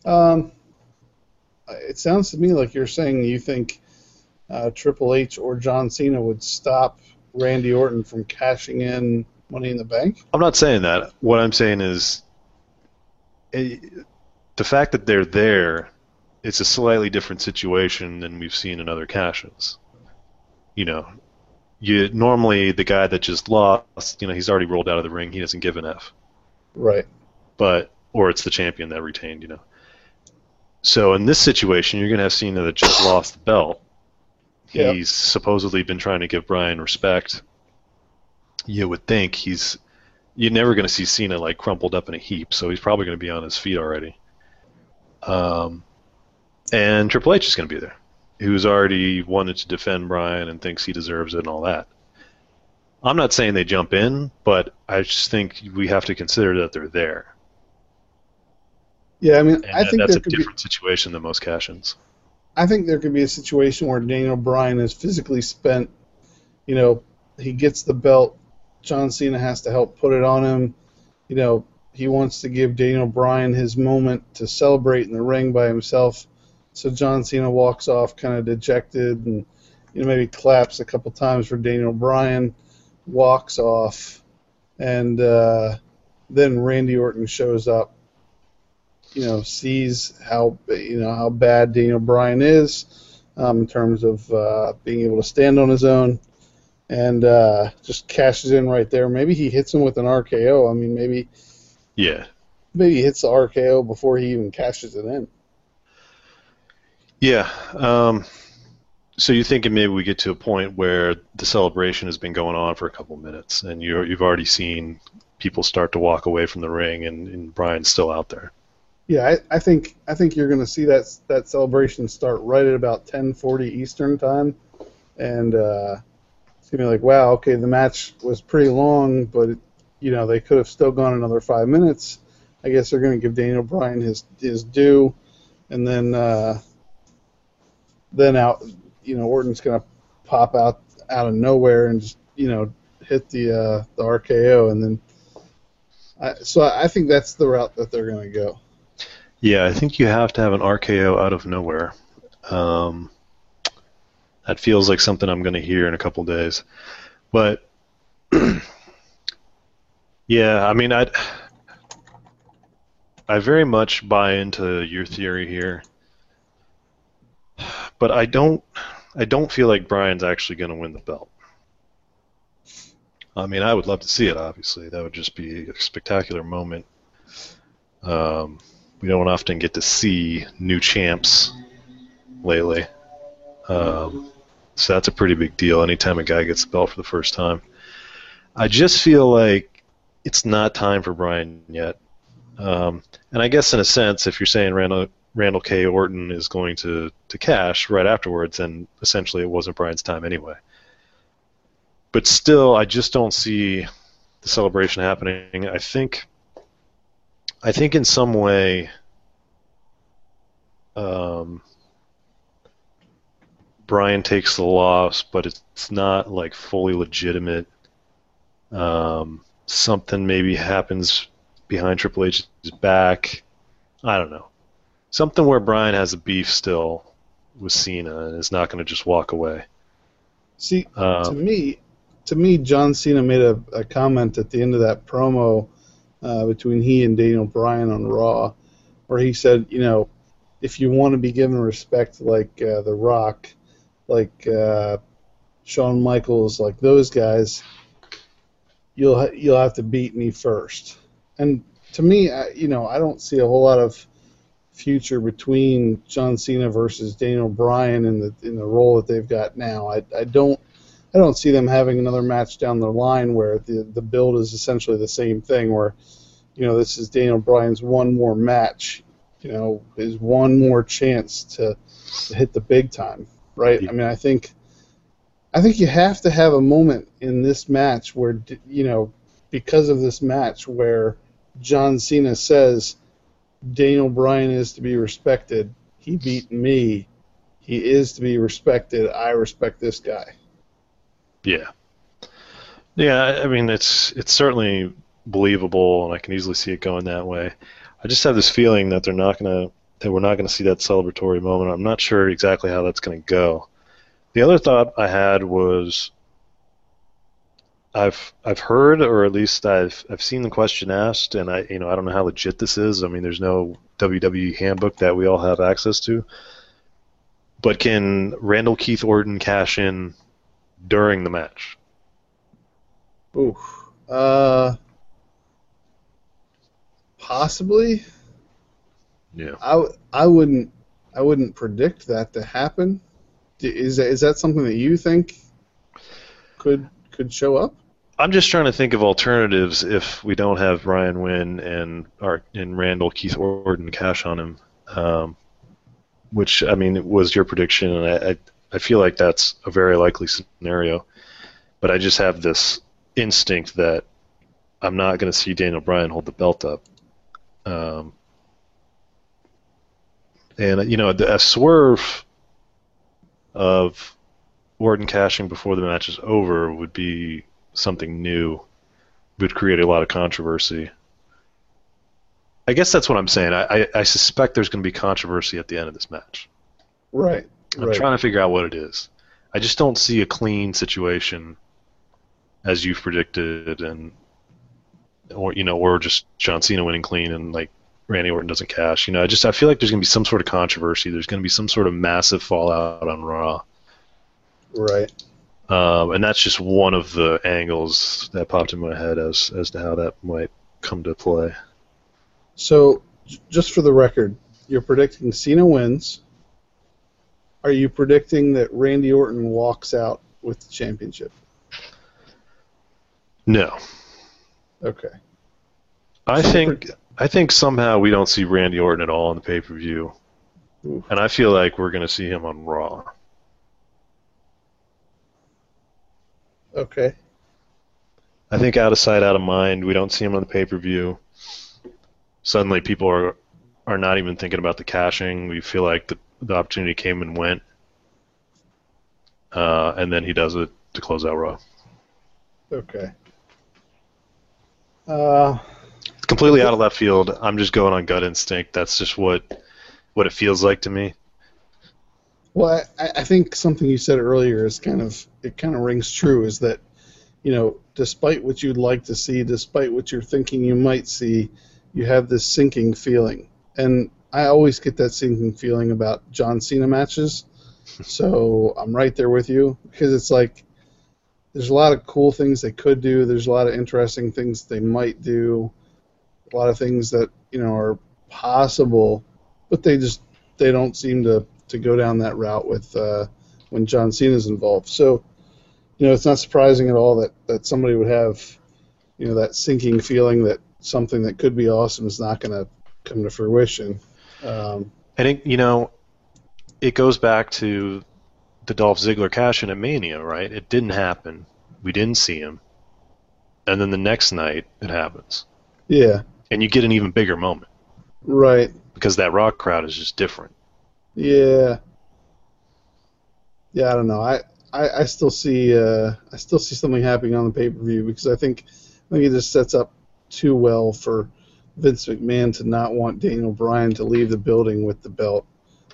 Um, it sounds to me like you're saying you think uh, Triple H or John Cena would stop Randy Orton from cashing in Money in the Bank. I'm not saying that. What I'm saying is eh, the fact that they're there. It's a slightly different situation than we've seen in other cash-ins. You know, you normally the guy that just lost, you know, he's already rolled out of the ring. He doesn't give an f. Right. But or it's the champion that retained. You know. So in this situation, you're gonna have Cena that just lost the belt. Yep. He's supposedly been trying to give Bryan respect. You would think he's you're never going to see Cena like crumpled up in a heap, so he's probably going to be on his feet already. Um, and Triple H is going to be there, who's already wanted to defend Bryan and thinks he deserves it and all that. I'm not saying they jump in, but I just think we have to consider that they're there. Yeah, I mean, And I that- think that's a could be. different situation than most cash-ins. I think there could be a situation where Daniel Bryan is physically spent. You know, he gets the belt. John Cena has to help put it on him. You know, he wants to give Daniel Bryan his moment to celebrate in the ring by himself. So John Cena walks off kind of dejected and, you know, maybe claps a couple times for Daniel Bryan, walks off, and uh, then Randy Orton shows up you know sees how you know how bad Daniel Bryan is um, in terms of uh, being able to stand on his own, and uh, just cashes in right there. Maybe he hits him with an RKO. I mean, maybe Yeah. maybe he hits the RKO before he even cashes it in. Yeah. Um, so you're thinking maybe we get to a point where the celebration has been going on for a couple minutes, and you're, you've already seen people start to walk away from the ring, and, and Bryan's still out there. Yeah, I, I think I think you're going to see that that celebration start right at about 10:40 Eastern time, and uh, it's going to be like, wow, okay, the match was pretty long, but it, you know they could have still gone another five minutes. I guess they're going to give Daniel Bryan his his due, and then uh, then out, you know, Orton's going to pop out out of nowhere and just you know hit the uh, the RKO, and then. I, so I think that's the route that they're going to go. Yeah, I think you have to have an RKO out of nowhere. Um, that feels like something I'm going to hear in a couple days. But yeah, I mean, I I very much buy into your theory here, but I don't I don't feel like Bryan's actually going to win the belt. I mean, I would love to see it. Obviously, that would just be a spectacular moment. Um, we don't often get to see new champs lately. Um, so that's a pretty big deal anytime a guy gets the belt for the first time. I just feel like it's not time for Bryan yet. Um, and I guess in a sense, if you're saying Randall, Randall K. Orton is going to, to cash right afterwards, and essentially it wasn't Bryan's time anyway. But still, I just don't see the celebration happening. I think I think in some way, um, Bryan takes the loss, but it's not like fully legitimate. Um, something maybe happens behind Triple H's back. I don't know. Something where Bryan has a beef still with Cena and is not going to just walk away. See, Um, to me, to me, John Cena made a, a comment at the end of that promo uh, between he and Daniel Bryan on Raw, where he said, you know, if you want to be given respect like uh, The Rock, like uh, Shawn Michaels, like those guys, you'll ha- you'll have to beat me first. And to me, I, you know, I don't see a whole lot of future between John Cena versus Daniel Bryan in the in the role that they've got now. I, I don't I don't see them having another match down the line where the the build is essentially the same thing where you know this is Daniel Bryan's one more match, you know, his one more chance to, to hit the big time, right? I mean, I think I think you have to have a moment in this match where you know because of this match where John Cena says Daniel Bryan is to be respected. He beat me. He is to be respected. I respect this guy. Yeah. Yeah, I mean it's it's certainly believable and I can easily see it going that way. I just have this feeling that they're not gonna that we're not gonna see that celebratory moment. I'm not sure exactly how that's gonna go. The other thought I had was I've I've heard or at least I've I've seen the question asked and I you know I don't know how legit this is. I mean there's no WWE handbook that we all have access to. But can Randall Keith Orton cash in during the match? Ooh. Uh, possibly. Yeah. I, w- I wouldn't I wouldn't predict that to happen. Is that, is that something that you think could could show up? I'm just trying to think of alternatives if we don't have Bryan win and our and Randall Keith Orton cash on him, um, which I mean was your prediction, and I, I I feel like that's a very likely scenario, but I just have this instinct that I'm not going to see Daniel Bryan hold the belt up, um, and you know the, a swerve of Orton cashing before the match is over would be something new would create a lot of controversy. I guess that's what I'm saying. I, I, I suspect there's going to be controversy at the end of this match. Right. I'm right. trying to figure out what it is. I just don't see a clean situation as you've predicted, and or you know, or just John Cena winning clean and like Randy Orton doesn't cash. You know, I just I feel like there's gonna be some sort of controversy. There's gonna be some sort of massive fallout on Raw. Right. Um, and that's just one of the angles that popped in my head as as to how that might come to play. So, j- just for the record, you're predicting Cena wins. Are you predicting that Randy Orton walks out with the championship? No, Okay. I think I think somehow we don't see Randy Orton at all on the pay per view, and I feel like we're gonna see him on Raw. Okay. I think out of sight, out of mind. We don't see him on the pay per view. Suddenly, people are are not even thinking about the cashing. We feel like the the opportunity came and went, uh, and then he does it to close out Raw. Okay. Uh, It's completely out of left field. I'm just going on gut instinct. That's just what what it feels like to me. Well, I, I think something you said earlier is kind of it kind of rings true. Is that you know, despite what you'd like to see, despite what you're thinking you might see, you have this sinking feeling, and I always get that sinking feeling about John Cena matches. So I'm right there with you because it's like there's a lot of cool things they could do. There's a lot of interesting things they might do. A lot of things that you know are possible, but they just they don't seem to to go down that route with uh, when John Cena is involved. So you know it's not surprising at all that that somebody would have you know that sinking feeling that something that could be awesome is not going to come to fruition. Um, I think you know, it goes back to the Dolph Ziggler cash in at Mania, right? It didn't happen. We didn't see him, and then the next night it happens, yeah, and you get an even bigger moment right. because that Raw crowd is just different. Yeah. Yeah, I don't know. I, I, I still see uh, I still see something happening on the pay per view because I think I think it just sets up too well for Vince McMahon to not want Daniel Bryan to leave the building with the belt.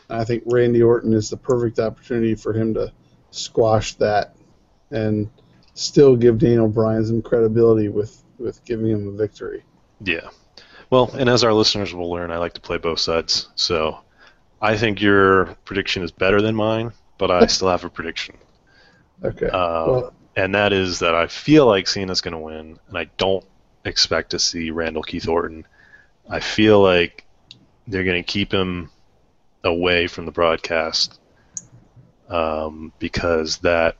And I think Randy Orton is the perfect opportunity for him to squash that and still give Daniel Bryan some credibility with, with giving him a victory. Yeah. Well, and as our listeners will learn, I like to play both sides. So I think your prediction is better than mine, but I still have a prediction. Okay. Uh, well, and that is that I feel like Cena's going to win, and I don't expect to see Randall Keith Orton. I feel like they're going to keep him away from the broadcast um, because that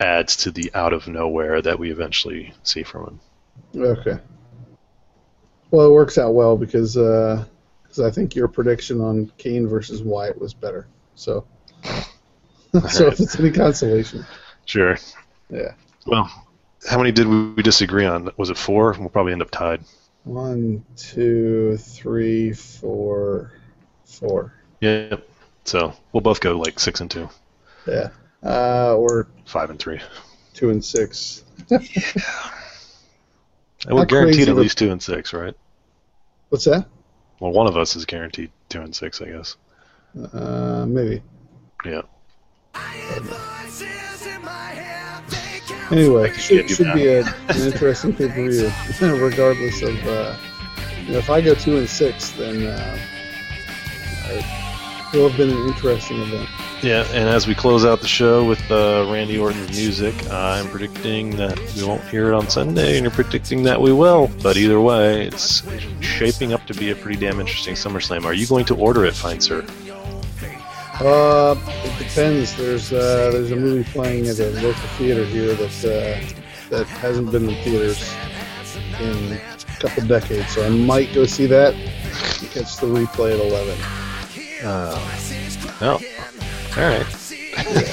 adds to the out of nowhere that we eventually see from him. Okay. Well, it works out well because because I think your prediction on Kane versus Wyatt was better. So, so if it's any consolation, Sure. yeah. Well, how many did we disagree on? Was it four? We'll probably end up tied. One, two, three, four, four. Yep. So we'll both go like six and two, Yeah. Uh, or five and three. two and six. And we're guaranteed at least two and six, right? What's that? Well, one of us is guaranteed two and six, I guess. Uh, maybe. Yeah. Anyway, should, should be a, an interesting pay per view, regardless of. Uh, you know, if I go two and six, then uh, it will have been an interesting event. Yeah, and as we close out the show with uh, Randy Orton's music, I'm predicting that we won't hear it on Sunday, and you're predicting that we will. But either way, it's shaping up to be a pretty damn interesting SummerSlam. Are you going to order it, fine sir? Uh, it depends. There's uh, there's a movie playing at a local theater here that uh, that hasn't been in theaters in a couple decades, so I might go see that. and Catch the replay at eleven. Uh, no. All right.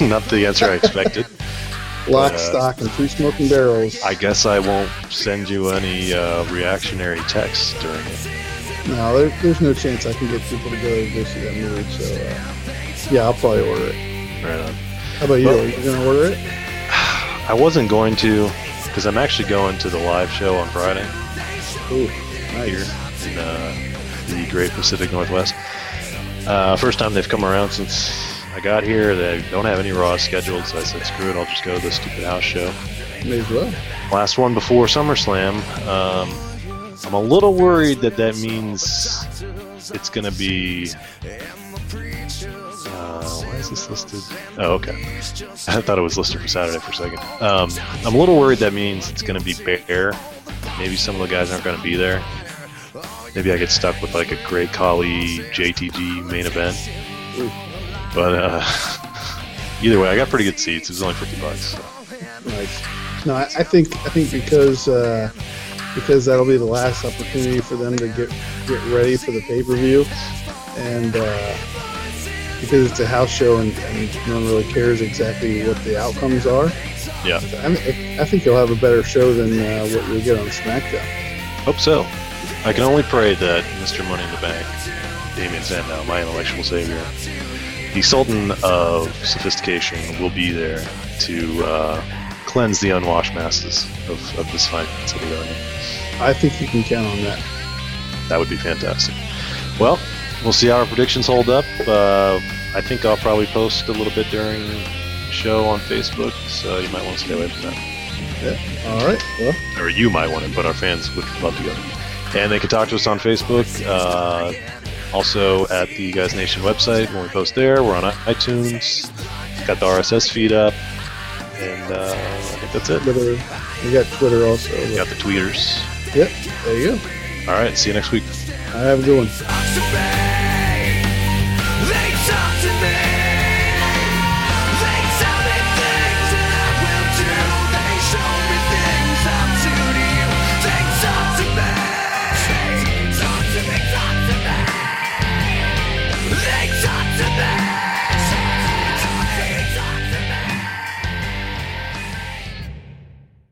Not the answer I expected. Lock, Uh, stock, and two smoking barrels. I guess I won't send you any uh, reactionary texts during it. No, there, there's no chance I can get people to go go see that movie. So uh, yeah, I'll probably order it. Right on. How about you? Well- Are you gonna order it? I wasn't going to, because I'm actually going to the live show on Friday. Ooh, here nice. in uh, the Great Pacific Northwest. Uh, first time they've come around since I got here. They don't have any Raw scheduled, so I said, screw it, I'll just go to the stupid house show. May as well. Last one before SummerSlam. Um, I'm a little worried that that means it's going to be. Uh, why is this listed? Oh, okay. I thought it was listed for Saturday for a second. Um, I'm a little worried that means it's going to be bare. Maybe some of the guys aren't going to be there. Maybe I get stuck with like a Great Khali JTG main event. But uh, either way, I got pretty good seats. It was only 50 bucks. So. Nice. No, I, I think I think because uh, because that'll be the last opportunity for them to get get ready for the pay per view, and uh, because it's a house show and, and no one really cares exactly what the outcomes are. Yeah. I, I think you'll have a better show than uh, what you'll get on SmackDown. Hope so. I can only pray that Mr. Money in the Bank, Damien Sandow, my intellectual savior, the Sultan of Sophistication, will be there to uh, cleanse the unwashed masses of, of this fine city garden. I think you can count on that. That would be fantastic. Well, we'll see how our predictions hold up. Uh, I think I'll probably post a little bit during the show on Facebook, so you might want to stay away from that. Yeah. All right. Well. Or you might want to, but our fans would love to go. And they can talk to us on Facebook. Uh, also at the Guys Nation website when we post there. We're on iTunes. Got the RSS feed up. And uh, I think that's it. Twitter. We got Twitter also. We got the tweeters. Yep. There you go. All right. See you next week. I have a good one.